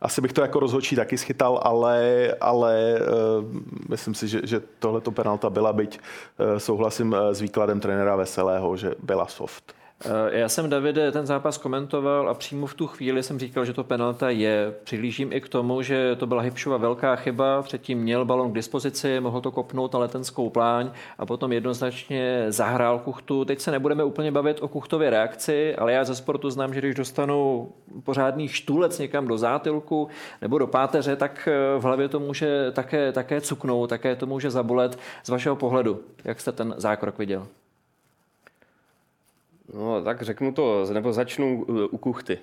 asi bych to jako rozhodčí taky schytal, ale, ale uh, myslím si, že, že tohleto penalta byla, byť uh, souhlasím uh, s výkladem trenéra Veselého, že byla soft. Eh, já jsem Davide ten zápas komentoval a přímo v tu chvíli jsem říkal, že to penalta je. Přihlížím i k tomu, že to byla Hybšova velká chyba, předtím měl balon k dispozici, mohl to kopnout na letenskou pláň a potom jednoznačně zahrál Kuchtu. Teď se nebudeme úplně bavit o Kuchtově reakci, ale já ze sportu znám, že když dostanu pořádný štůlec někam do zátilku nebo do páteře, tak eh, v hlavě to může také, také cuknout, také to může zabolet z vašeho pohledu. Jak jste ten zákrok viděl? No, tak řeknu to, nebo začnu u kuchty.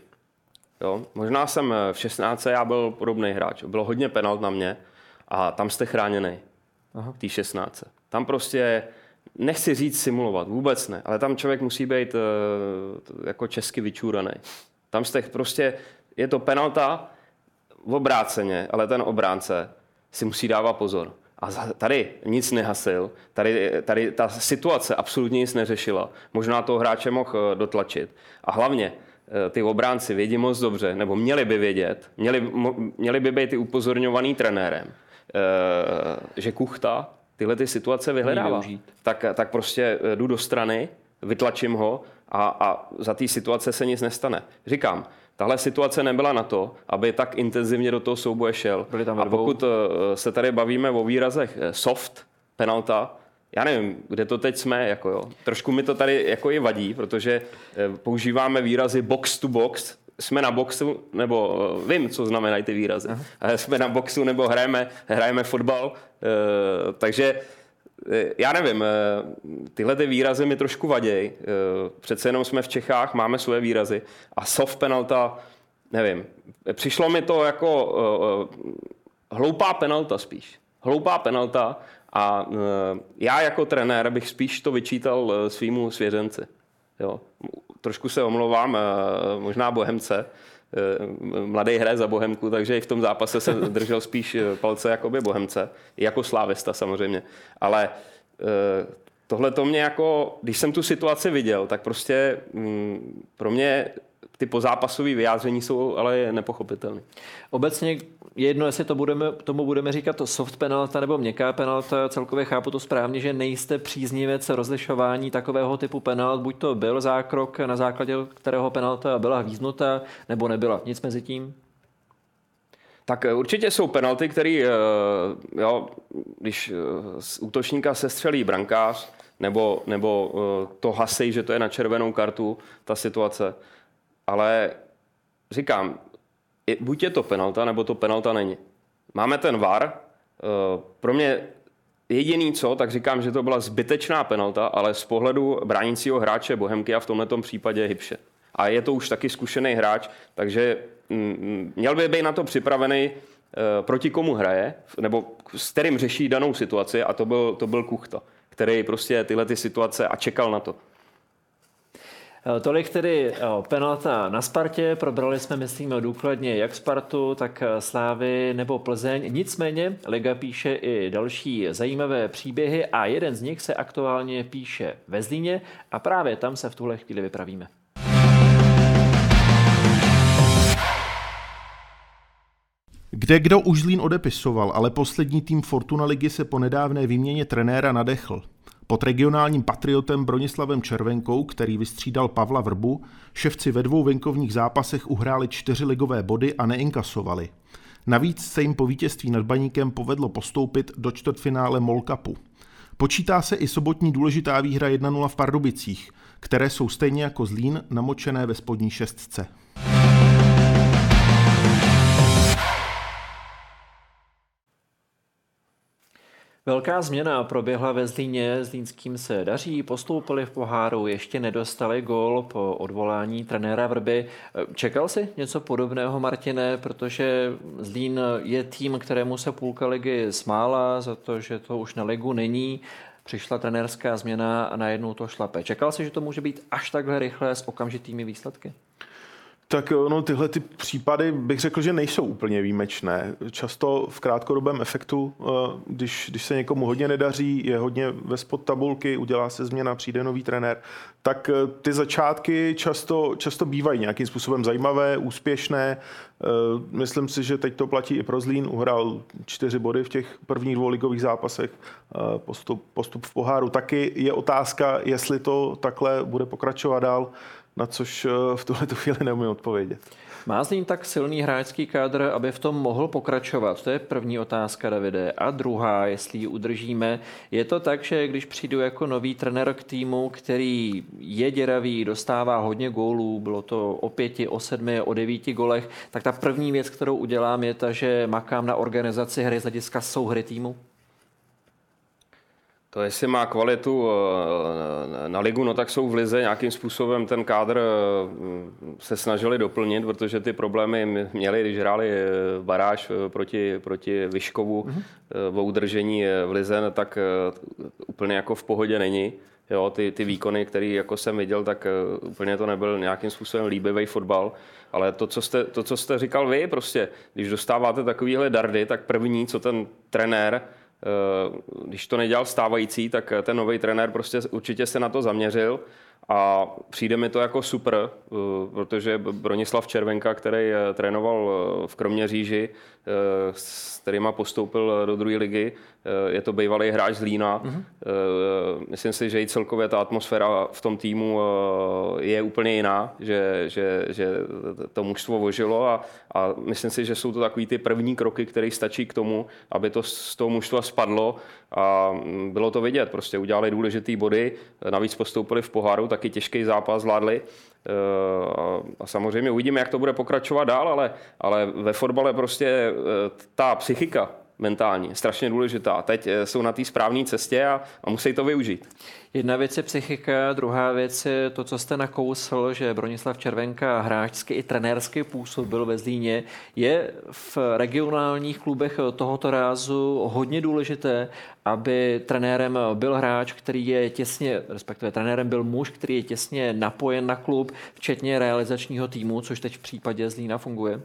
Jo? Možná jsem v 16. já byl podobný hráč. Bylo hodně penalt na mě a tam jste chráněný. V té 16. Tam prostě nechci říct simulovat, vůbec ne, ale tam člověk musí být uh, jako česky vyčúraný. Tam jste prostě, je to penalta v obráceně, ale ten obránce si musí dávat pozor. A tady nic nehasil, tady, tady ta situace absolutně nic neřešila. Možná toho hráče mohl eh, dotlačit. A hlavně eh, ty obránci vědí moc dobře, nebo měli by vědět, měli, měli by být i upozorňovaný trenérem, eh, že Kuchta tyhle ty situace vyhledává. Tak, tak prostě jdu do strany, vytlačím ho a, a za té situace se nic nestane. Říkám, Tahle situace nebyla na to, aby tak intenzivně do toho souboje šel. Byli tam a pokud eh, se tady bavíme o výrazech eh, soft, penalta, já nevím, kde to teď jsme, jako jo. Trošku mi to tady jako i vadí, protože eh, používáme výrazy box to box, jsme na boxu, nebo vím, co znamenají ty výrazy. Aha. Jsme na boxu nebo hrajeme, hrajeme fotbal, takže já nevím, eh, tyhle ty výrazy mi trošku vadějí. Eh, přece jenom jsme v Čechách, máme svoje výrazy. A soft penalta, nevím. Přišlo mi to jako hloupá penalta spíš. Hloupá penalta a já jako trenér bych spíš to vyčítal svýmu svěřenci. Jo. Trošku se omlouvám, možná Bohemce, mladý hraje za Bohemku, takže i v tom zápase se držel spíš palce jakoby Bohemce, jako slávista samozřejmě. Ale tohle to mě jako, když jsem tu situaci viděl, tak prostě mm, pro mě ty pozápasové vyjádření jsou ale nepochopitelné. Obecně je jedno, jestli to budeme, tomu budeme říkat to soft penalta nebo měkká penalta. Celkově chápu to správně, že nejste příznivec rozlišování takového typu penalt. Buď to byl zákrok, na základě kterého penalta byla hvíznuta, nebo nebyla. Nic mezi tím? Tak eh, určitě jsou penalty, které, eh, jo, když eh, z útočníka se střelí brankář, nebo, nebo to hasej, že to je na červenou kartu, ta situace. Ale říkám, buď je to penalta, nebo to penalta není. Máme ten VAR, pro mě jediný co, tak říkám, že to byla zbytečná penalta, ale z pohledu bránícího hráče Bohemky a v tomto případě Hybše. A je to už taky zkušený hráč, takže Mm, měl by být na to připravený, eh, proti komu hraje, nebo s kterým řeší danou situaci a to byl, to byl Kuchta, který prostě tyhle ty situace a čekal na to. Eh, tolik tedy eh, penalta na Spartě. Probrali jsme, myslím, důkladně jak Spartu, tak Slávy nebo Plzeň. Nicméně Liga píše i další zajímavé příběhy a jeden z nich se aktuálně píše ve Zlíně a právě tam se v tuhle chvíli vypravíme. Kde kdo už Zlín odepisoval, ale poslední tým Fortuna ligy se po nedávné výměně trenéra nadechl. Pod regionálním patriotem Bronislavem Červenkou, který vystřídal Pavla Vrbu, ševci ve dvou venkovních zápasech uhráli čtyři ligové body a neinkasovali. Navíc se jim po vítězství nad Baníkem povedlo postoupit do čtvrtfinále MOL Cupu. Počítá se i sobotní důležitá výhra 1-0 v Pardubicích, které jsou stejně jako Zlín namočené ve spodní šestce. Velká změna proběhla ve Zlíně, Zlínským se daří, postoupili v poháru, ještě nedostali gol po odvolání trenéra Vrby. Čekal si něco podobného, Martine, protože Zlín je tým, kterému se půlka ligy smála za to, že to už na ligu není. Přišla trenérská změna a najednou to šlape. Čekal si, že to může být až takhle rychle s okamžitými výsledky? Tak no, tyhle ty případy bych řekl, že nejsou úplně výjimečné. Často v krátkodobém efektu, eh, když, když se někomu hodně nedaří, je hodně ve spod tabulky, udělá se změna, přijde nový trenér, tak eh, ty začátky často, často bývají nějakým způsobem zajímavé, úspěšné. Eh, myslím si, že teď to platí i pro Zlín. Uhrál čtyři body v těch prvních dvou ligových zápasech. Postup, postup v poháru taky. Je otázka, jestli to takhle bude pokračovat dál na což eh, v tuhle chvíli neumím odpovědět. Má z ním tak silný hráčský kádr, aby v tom mohl pokračovat? To je první otázka, Davide. A druhá, jestli ji udržíme, je to tak, že když přijdu jako nový trenér k týmu, který je děravý, dostává hodně gólů, bylo to o pěti, o sedmi, o devíti golech, tak ta první věc, kterou udělám, je ta, že makám na organizaci hry z hlediska souhry týmu? To jestli má kvalitu eh, na ligu, no tak jsou v lize nějakým způsobem ten kádr eh, se snažili doplnit, protože ty problémy měli, když hráli eh, baráž proti, proti Vyškovu mm-hmm. o udržení v lize, no tak úplně jako v pohodě není. Jo, ty, ty výkony, které jako jsem viděl, tak úplně to nebyl nějakým způsobem líbivý fotbal. Ale to co, jste, to, co jste říkal vy, prostě, když dostáváte takovýhle dardy, tak první, co ten trenér když to nedělal stávající, tak ten nový trenér prostě určitě se na to zaměřil a přijde mi to jako super, eh, protože Bronislav Červenka, který eh, trénoval v Kroměříži, s kterýma postoupil do druhé ligy, je to bývalý hráč z Lína. Mm-hmm. Myslím si, že i celkově ta atmosféra v tom týmu je úplně jiná, že, že, že to mužstvo vožilo a, a myslím si, že jsou to takový ty první kroky, které stačí k tomu, aby to z toho mužstva spadlo a mm, bylo to vidět. Prostě udělali důležitý body, navíc postoupili v poháru, taky těžký zápas zvládli. A samozřejmě uvidíme, jak to bude pokračovat dál, ale, ale ve fotbale prostě ta psychika mentální, strašně důležitá. Teď eh, jsou na té správné cestě a, a musí to využít. Jedna věc je psychika, druhá věc je to, co jste nakousl, že Bronislav Červenka hráčsky i trenérsky působil ve Zlíně. Je v regionálních klubech tohoto rázu hodně důležité, aby trenérem byl hráč, který je těsně, respektive trenérem byl muž, který je těsně napojen na klub, včetně realizačního týmu, což teď v případě Zlína funguje?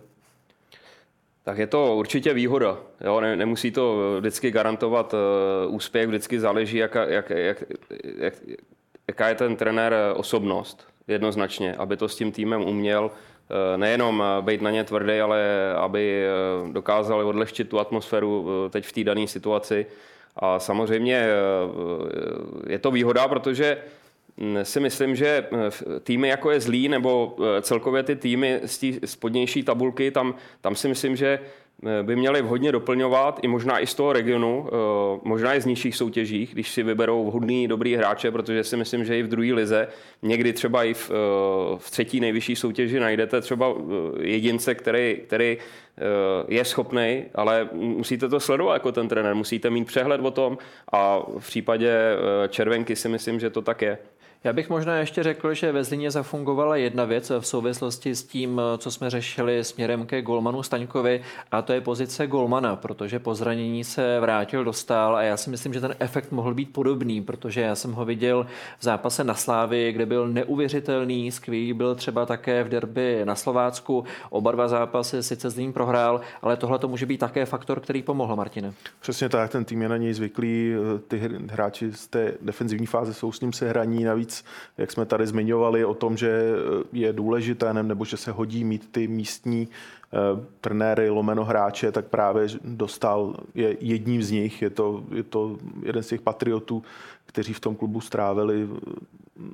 Tak je to určitě výhoda. Jo? Ne, nemusí to vždycky garantovat uh, úspěch, vždycky záleží, jak, jak, jak, jak, jaká je ten trenér eh, osobnost, jednoznačně, aby to s tím týmem uměl uh, nejenom být na ně tvrdý, ale aby uh, dokázal odlehčit tu atmosféru teď v té dané situaci. A samozřejmě je to výhoda, protože si myslím, že eh, týmy jako je Zlý nebo eh, celkově ty týmy z té spodnější tabulky, tam, tam si myslím, že eh, by měli vhodně doplňovat i možná i z toho regionu, možná i z nižších soutěžích, když si vyberou vhodný, dobrý hráče, protože si myslím, že i v druhé lize, někdy třeba i v, v třetí nejvyšší soutěži najdete třeba jedince, který, který je schopný, ale musíte to sledovat jako ten trenér, musíte mít přehled o tom a v případě červenky si myslím, že to tak je. Já bych možná ještě řekl, že ve Zlíně zafungovala jedna věc v souvislosti s tím, co jsme řešili směrem ke Golmanu Staňkovi, a to je pozice Golmana, protože po zranění se vrátil do stál a já si myslím, že ten efekt mohl být podobný, protože já jsem ho viděl v zápase na Slávy, kde byl neuvěřitelný, skvělý byl třeba také v derby na Slovácku. Oba dva zápasy sice Zlín prohrál, ale tohle to může být také faktor, který pomohl Martine. Přesně tak, ten tým je na něj zvyklý, ty hráči z té defenzivní fáze jsou s ním se hraní, navíc jak jsme tady zmiňovali o tom, že je důležité nebo že se hodí mít ty místní eh, trenéry, lomeno hráče, tak právě dostal, je jedním z nich, je to, je to jeden z těch patriotů, kteří v tom klubu strávili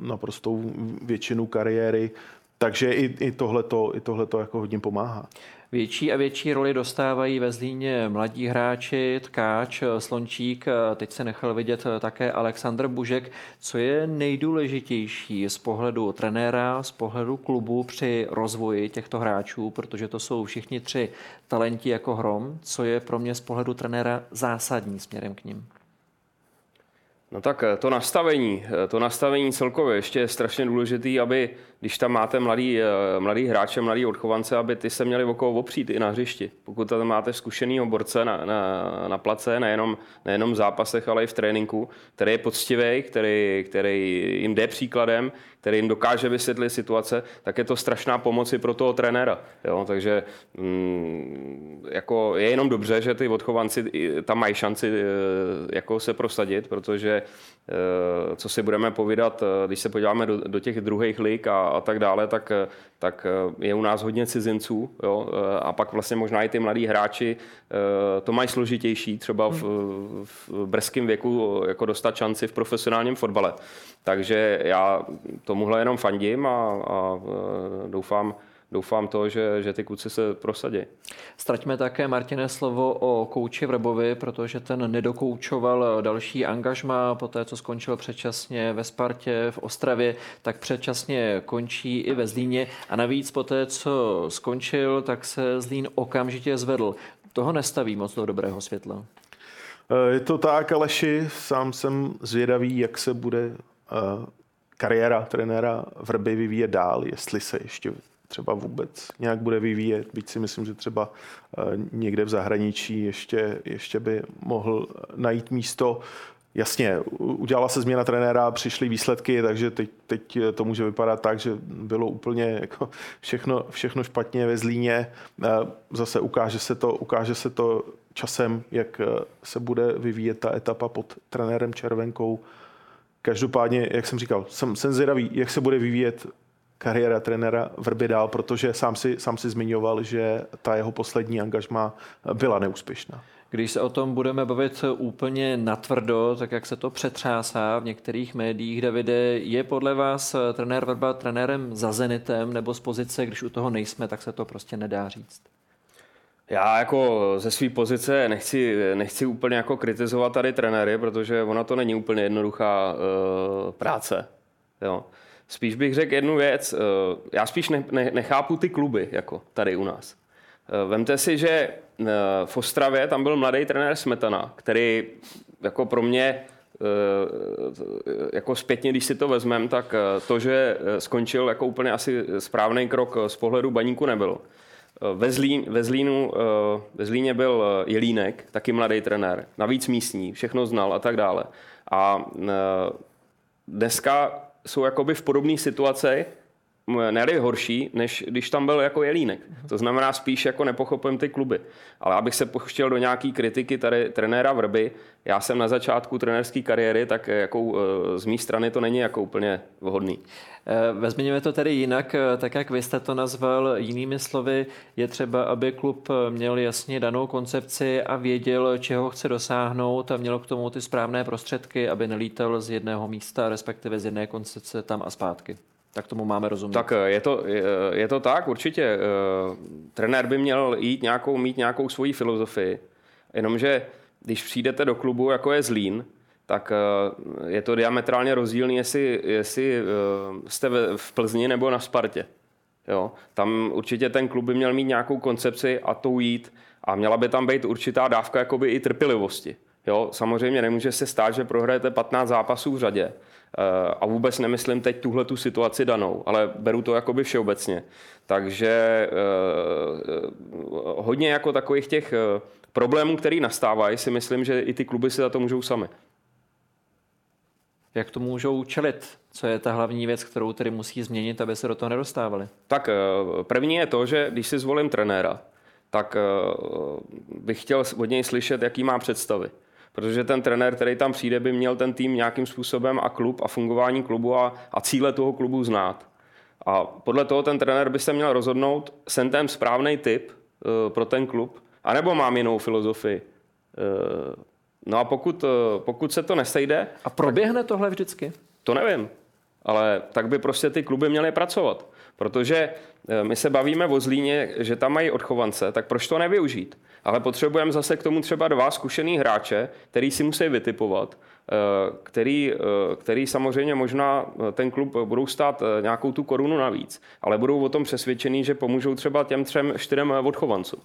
naprostou většinu kariéry, takže i, i tohleto, i jako hodně pomáhá. Větší a větší roli dostávají ve Zlíně mladí hráči, Tkáč, Slončík, teď se nechal vidět také Aleksandr Bužek. Co je nejdůležitější z pohledu trenéra, z pohledu klubu při rozvoji těchto hráčů, protože to jsou všichni tři talenti jako hrom. Co je pro mě z pohledu trenéra zásadní směrem k ním? No tak to nastavení, to nastavení celkově ještě je strašně důležitý, aby když tam máte mladý, eh, mladý hráče, mladý odchovance, aby ty se měli okolo opřít i na hřišti. Pokud tam máte zkušenýho borce na, na, na place, nejenom, nejenom v zápasech, ale i v tréninku, který je poctivý, který, který jim jde příkladem, který jim dokáže vysvětlit situace, tak je to strašná pomoc i pro toho trenéra. Jo? Takže mm, jako je jenom dobře, že ty odchovanci tam mají šanci eh, jako se prosadit, protože Eh, co si budeme povídat, eh, když se podíváme do, do těch druhých lig a, a tak dále, tak, tak je u nás hodně cizinců jo? a pak vlastně možná i ty mladí hráči to mají složitější, třeba v, v brzkém věku jako dostat šanci v profesionálním fotbale. Takže já tomuhle jenom fandím a, a doufám, doufám to, že, že ty kluci se prosadí. Straťme také, Martine, slovo o kouči Vrbovi, protože ten nedokoučoval další angažma po té, co skončil předčasně ve Spartě, v Ostravě, tak předčasně končí i ve Zlíně a navíc po té, co skončil, tak se Zlín okamžitě zvedl. Toho nestaví moc do dobrého světla. Je to tak, Aleši, sám jsem zvědavý, jak se bude kariéra trenéra Vrby vyvíjet dál, jestli se ještě třeba vůbec nějak bude vyvíjet, byť si myslím, že třeba eh, někde v zahraničí ještě, ještě by mohl najít místo. Jasně, udělala se změna trenéra, přišly výsledky, takže teď, teď to může vypadat tak, že bylo úplně jako všechno, všechno špatně ve Zlíně. Eh, zase ukáže se, to, ukáže se to časem, jak eh, se bude vyvíjet ta etapa pod trenérem Červenkou. Každopádně, jak jsem říkal, jsem, jsem zvědavý, jak se bude vyvíjet kariéra trenéra Vrby dál, protože sám si, sám si zmiňoval, že ta jeho poslední angažma byla neúspěšná. Když se o tom budeme bavit úplně natvrdo, tak jak se to přetřásá v některých médiích, Davide, je podle vás trenér Vrba trenérem za Zenitem nebo z pozice, když u toho nejsme, tak se to prostě nedá říct? Já jako ze své pozice nechci, nechci úplně jako kritizovat tady trenéry, protože ona to není úplně jednoduchá uh, práce. Jo. Spíš bych řekl jednu věc. Eh, já spíš ne, ne, nechápu ty kluby, jako tady u nás. Vemte si, že v Ostravě tam byl mladý trenér Smetana, který jako pro mě jako zpětně, když si to vezmeme, tak to, že skončil jako úplně asi správný krok z pohledu baníku nebyl. Ve, Zlín, ve, Zlínu, ve Zlíně byl Jelínek, taky mladý trenér, navíc místní, všechno znal a tak dále. A dneska jsou jakoby v podobné situaci, ne horší, než když tam byl jako Jelínek. To znamená spíš jako nepochopím ty kluby. Ale abych se pochtěl do nějaký kritiky tady trenéra Vrby, já jsem na začátku trenérské kariéry, tak jako z mé strany to není jako úplně vhodný. Eh, vezměme to tedy jinak, eh, tak jak vy jste to nazval, jinými slovy, je třeba, aby klub měl jasně danou koncepci a věděl, čeho chce dosáhnout a měl k tomu ty správné prostředky, aby nelítal z jedného místa, respektive z jedné koncepce tam a zpátky. Tak tomu máme rozumět. Tak eh, je to, je, je to tak, určitě. Trenér by měl jít nějakou, mít nějakou svoji filozofii, jenomže když přijdete do klubu, jako je Zlín, tak eh, je to diametrálně rozdílný, jestli, jestli eh, jste v Plzni nebo na Spartě. Jo? Tam určitě ten klub by měl mít nějakou koncepci a to jít a měla by tam být určitá dávka jakoby i trpělivosti. Jo? Samozřejmě nemůže se stát, že prohrajete 15 zápasů v řadě eh, a vůbec nemyslím teď tuhle tu situaci danou, ale beru to jakoby všeobecně. Takže hodně jako takových těch problémů, který nastávají, si myslím, že i ty kluby si za to můžou sami. Jak to můžou čelit? Co je ta hlavní věc, kterou tedy musí změnit, aby se do toho nedostávali? Tak eh, první je to, že když si zvolím trenéra, tak eh, bych chtěl od něj slyšet, jaký má představy. Protože ten trenér, který tam přijde, by měl ten tým nějakým způsobem a klub a fungování klubu a, a cíle toho klubu znát. A podle toho ten trenér by se měl rozhodnout, jsem ten správný typ uh, pro ten klub, anebo mám jinou filozofii. Uh, No a pokud, eh, pokud se to nesejde... A proběhne tohle vždycky? To nevím, ale tak by prostě ty kluby měly pracovat. Protože eh, my se bavíme o Zlíně, že tam mají odchovance, tak proč to nevyužít? Ale potřebujeme zase k tomu třeba dva zkušený hráče, který si musí vytipovat, eh, který, který samozřejmě možná ten klub budou stát nějakou tu korunu navíc, ale budou o tom přesvědčený, že pomůžou třeba těm třem, čtyřem odchovancům.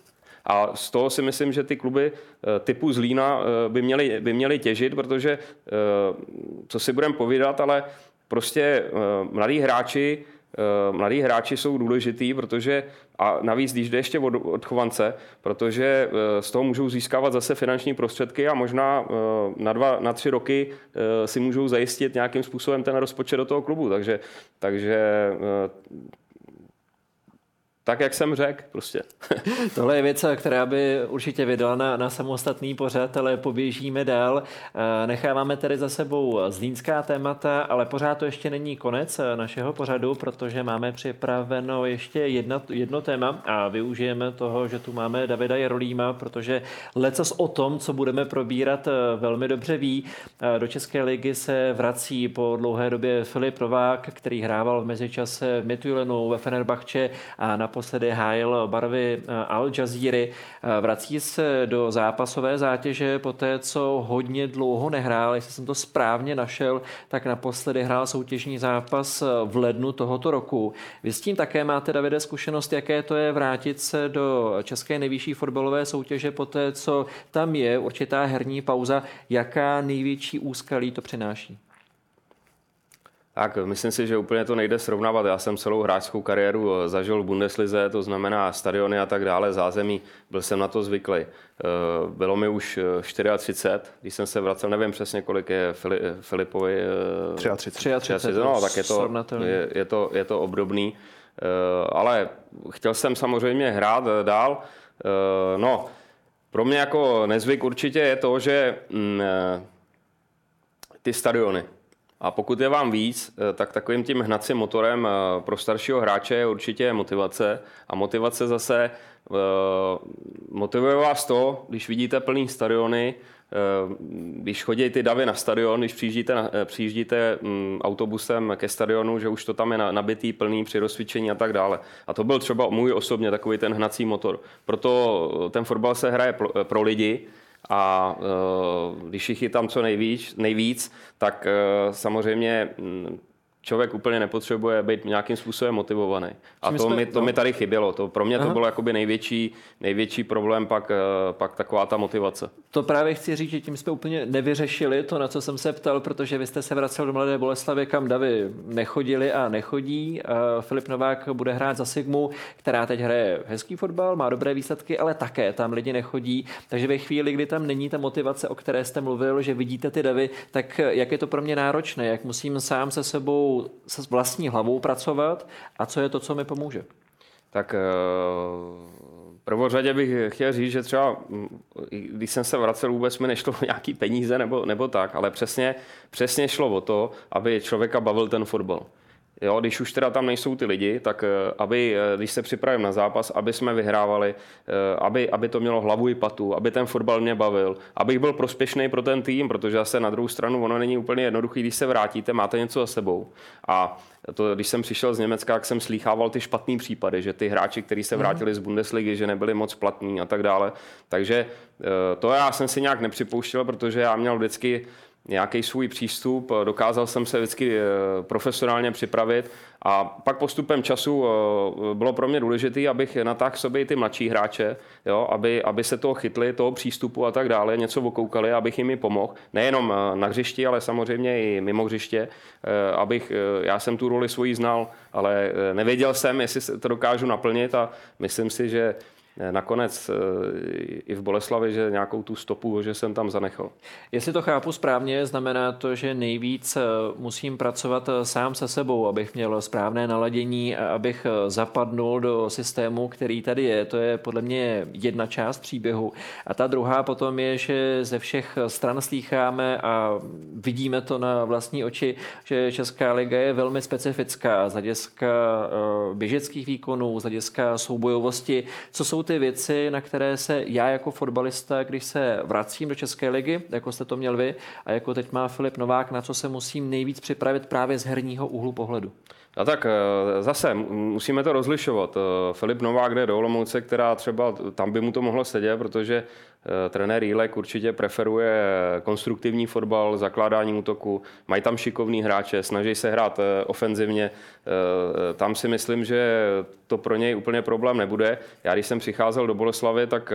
A z toho si myslím, že ty kluby eh, typu Zlína eh, by měly, by měly těžit, protože, eh, co si budeme povídat, ale prostě mladí hráči mladí hráči jsou důležitý, protože a navíc, když jde ještě od, od chovance, protože z toho můžou získávat zase finanční prostředky a možná na dva, na tři roky si můžou zajistit nějakým způsobem ten rozpočet do toho klubu. Takže, takže tak, jak jsem řekl, prostě. Tohle je věc, která by určitě vydala na, na samostatný pořad, ale poběžíme dál. Eh, necháváme tedy za sebou zlínská témata, ale pořád to ještě není konec eh, našeho pořadu, protože máme připraveno ještě jedno, jedno téma a využijeme toho, že tu máme Davida Jarolíma, protože lecos o tom, co budeme probírat, eh, velmi dobře ví. Do České ligy se vrací po dlouhé době Filip Novák, který hrával v mezičase v Mitulenu, ve Fenerbahče a na naposledy hájil barvy eh, Al Jazeera. Eh, vrací se do zápasové zátěže po té, co hodně dlouho nehrál. Jestli jsem to správně našel, tak naposledy hrál soutěžní zápas eh, v lednu tohoto roku. Vy s tím také máte, Davide, zkušenost, jaké to je vrátit se do české nejvyšší fotbalové soutěže po té, co tam je určitá herní pauza. Jaká největší úskalí to přináší? Tak, myslím si, že úplně to nejde srovnávat. Já jsem celou hráčskou kariéru eh, zažil v Bundeslize, to znamená stadiony a tak dále, zázemí. Byl jsem na to zvyklý. Eh, bylo mi už 34, eh, když jsem se vracel, nevím přesně, kolik je Filipovi. 33. 33, 33 no, tak je to, je, je, to, je to obdobný. Ale chtěl jsem samozřejmě hrát dál. No, pro mě jako nezvyk určitě je to, že mm, ty stadiony, a pokud je vám víc, eh, tak takovým tím hnacím motorem eh, pro staršího hráče je určitě motivace. A motivace zase eh, motivuje vás to, když vidíte plný stadiony, když chodí ty davy na stadion, když přijíždíte, přijíždíte mm, autobusem ke stadionu, že už to tam je nabitý, plný při rozcvičení a tak dále. A to byl třeba můj osobně takový ten hnací motor. Proto ten fotbal se hraje pro lidi, a uh, když jich je tam co nejvíc, nejvíc tak uh, samozřejmě mm, člověk úplně nepotřebuje být nějakým způsobem motivovaný. A to, jsme, mi, to no. mi tady chybělo. To, pro mě Aha. to bylo jakoby největší, největší problém, pak, eh, pak taková ta motivace. To právě chci říct, že tím jsme úplně nevyřešili to, na co jsem se ptal, protože vy jste se vracel do Mladé Boleslavy, kam Davy nechodili a nechodí. Filip Novák bude hrát za Sigmu, která teď hraje hezký fotbal, má dobré výsledky, ale také tam lidi nechodí. Takže ve chvíli, kdy tam není ta motivace, o které jste mluvil, že vidíte ty davy, tak jak je to pro mě náročné, jak musím sám se sebou, se vlastní hlavou pracovat a co je to, co mi pomůže? Tak eh, prvořadě bych chtěl říct, že třeba, mm, když jsem se vracel, vůbec mi nešlo o nějaký peníze nebo, nebo tak, ale přesně, přesně šlo o to, aby člověka bavil ten fotbal. Jo, když už teda tam nejsou ty lidi, tak eh, aby, eh, když se připravím na zápas, aby jsme vyhrávali, eh, aby, aby to mělo hlavu i patu, aby ten fotbal mě bavil, abych byl prospěšný pro ten tým, protože zase na druhou stranu ono není úplně jednoduché, když se vrátíte, máte něco za sebou. A to, když jsem přišel z Německa, jak jsem slýchával ty špatné případy, že ty hráči, kteří se mhm. vrátili z Bundesligy, že nebyli moc platní a tak dále. Takže to já jsem si nějak nepřipouštěl, protože já měl vždycky nějaký svůj přístup, dokázal jsem se vždycky eh, profesionálně připravit a pak postupem času eh, bylo pro mě důležité, abych natáhl sobě i ty mladší hráče, jo, aby, aby se toho chytli, toho přístupu a tak dále, něco okoukali, abych jim i pomohl. Nejenom eh, na hřišti, ale samozřejmě i mimo hřiště, abych, já jsem tu roli svoji znal, ale nevěděl jsem, jestli to dokážu naplnit a myslím si, že nakonec eh, i v Boleslavi, že nějakou tu stopu, že jsem tam zanechal. Jestli to chápu správně, znamená to, že nejvíc eh, musím pracovat eh, sám se sebou, abych měl správné naladění a abych zapadnul do systému, který tady je. To je podle mě jedna část příběhu. A ta druhá potom je, že ze všech stran slýcháme a vidíme to na vlastní oči, že Česká liga je velmi specifická z hlediska běžeckých výkonů, z hlediska soubojovosti. Co jsou ty věci, na které se já jako fotbalista, když se vracím do České ligy, jako jste to měl vy, a jako teď má Filip Novák, na co se musím nejvíc připravit právě z herního úhlu pohledu? A tak eh, zase musíme to rozlišovat. Eh, Filip Novák jde do Olomouce, která třeba tam by mu to mohlo sedět, protože trenér Jílek určitě preferuje konstruktivní fotbal, zakládání útoku, mají tam šikovný hráče, snaží se hrát eh, ofenzivně. Eh, tam si myslím, že to pro něj úplně problém nebude. Já když jsem přicházel do Boleslavy, tak,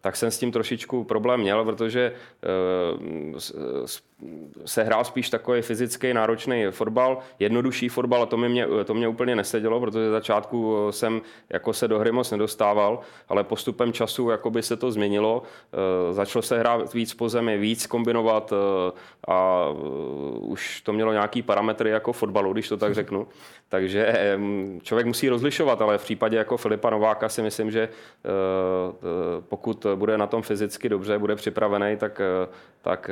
tak jsem s tím trošičku problém měl, protože se hrál spíš takový fyzický náročný fotbal, jednodušší fotbal a to mě, to mě úplně nesedělo, protože začátku jsem jako se do hry moc nedostával, ale postupem času jakoby se to změnilo Eh, začalo se hrát víc po zemi, víc kombinovat eh, a eh, už to mělo nějaký parametry jako fotbalu, když to tak řeknu. Takže člověk musí rozlišovat, ale v případě jako Filipa Nováka si myslím, že pokud bude na tom fyzicky dobře, bude připravený, tak, tak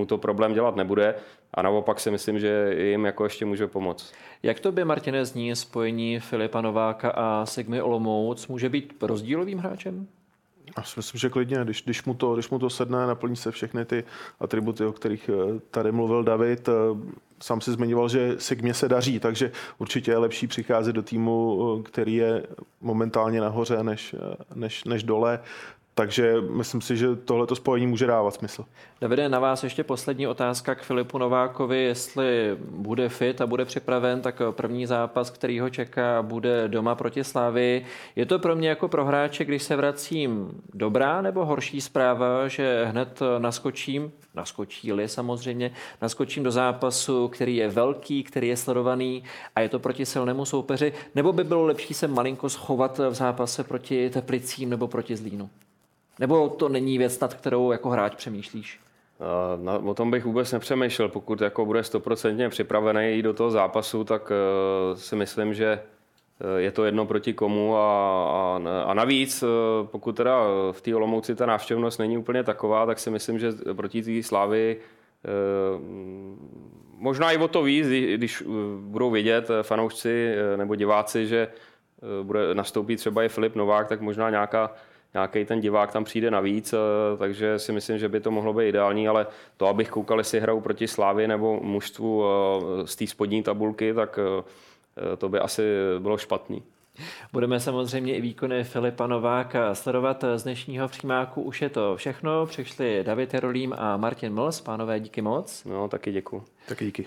mu to problém dělat nebude. A naopak si myslím, že jim jako ještě může pomoct. Jak to by, Martine, zní spojení Filipa Nováka a Sigmy Olomouc? Může být rozdílovým hráčem? Já si myslím, že klidně, když, když, mu to, když mu to sedne, naplní se všechny ty atributy, o kterých eh, tady mluvil David. Eh, sám si zmiňoval, že Sigmě se daří, takže určitě je lepší přicházet do týmu, eh, který je momentálně nahoře než, než, než dole. Takže myslím si, že tohleto spojení může dávat smysl. Davide, na vás ještě poslední otázka k Filipu Novákovi. Jestli bude fit a bude připraven, tak první zápas, který ho čeká, bude doma proti Slávy. Je to pro mě jako pro hráče, když se vracím, dobrá nebo horší zpráva, že hned naskočím, naskočí-li samozřejmě, naskočím do zápasu, který je velký, který je sledovaný a je to proti silnému soupeři, nebo by bylo lepší se malinko schovat v zápase proti Teplicím nebo proti Zlínu? Nebo to není věc, nad kterou jako hráč přemýšlíš? Na, o tom bych vůbec nepřemýšlel. Pokud jako bude stoprocentně připravený jít do toho zápasu, tak uh, si myslím, že uh, je to jedno proti komu a, a, a navíc, pokud teda v té Olomouci ta návštěvnost není úplně taková, tak si myslím, že proti té Slávy možná i o to víc, když budou vědět fanoušci nebo diváci, že bude nastoupit třeba i Filip Novák, tak možná nějaká nějaký ten divák tam přijde navíc, eh, takže si myslím, že by to mohlo být ideální, ale to, abych koukal, jestli hrajou proti Slávě nebo mužstvu eh, z té spodní tabulky, tak eh, to by asi bylo špatný. Budeme samozřejmě i výkony Filipa Nováka sledovat z dnešního přímáku. Už je to všechno. Přišli David Jarolím a Martin Mls. Pánové, díky moc. No, taky děkuji. Taky díky.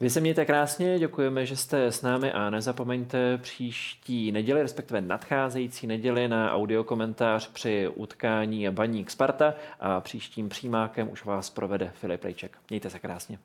Vy se mějte krásně, děkujeme, že jste s námi a nezapomeňte příští neděli, respektive nadcházející neděli na audiokomentář při utkání Baník Sparta a příštím přímákem už vás provede Filip Lejček. Mějte se krásně.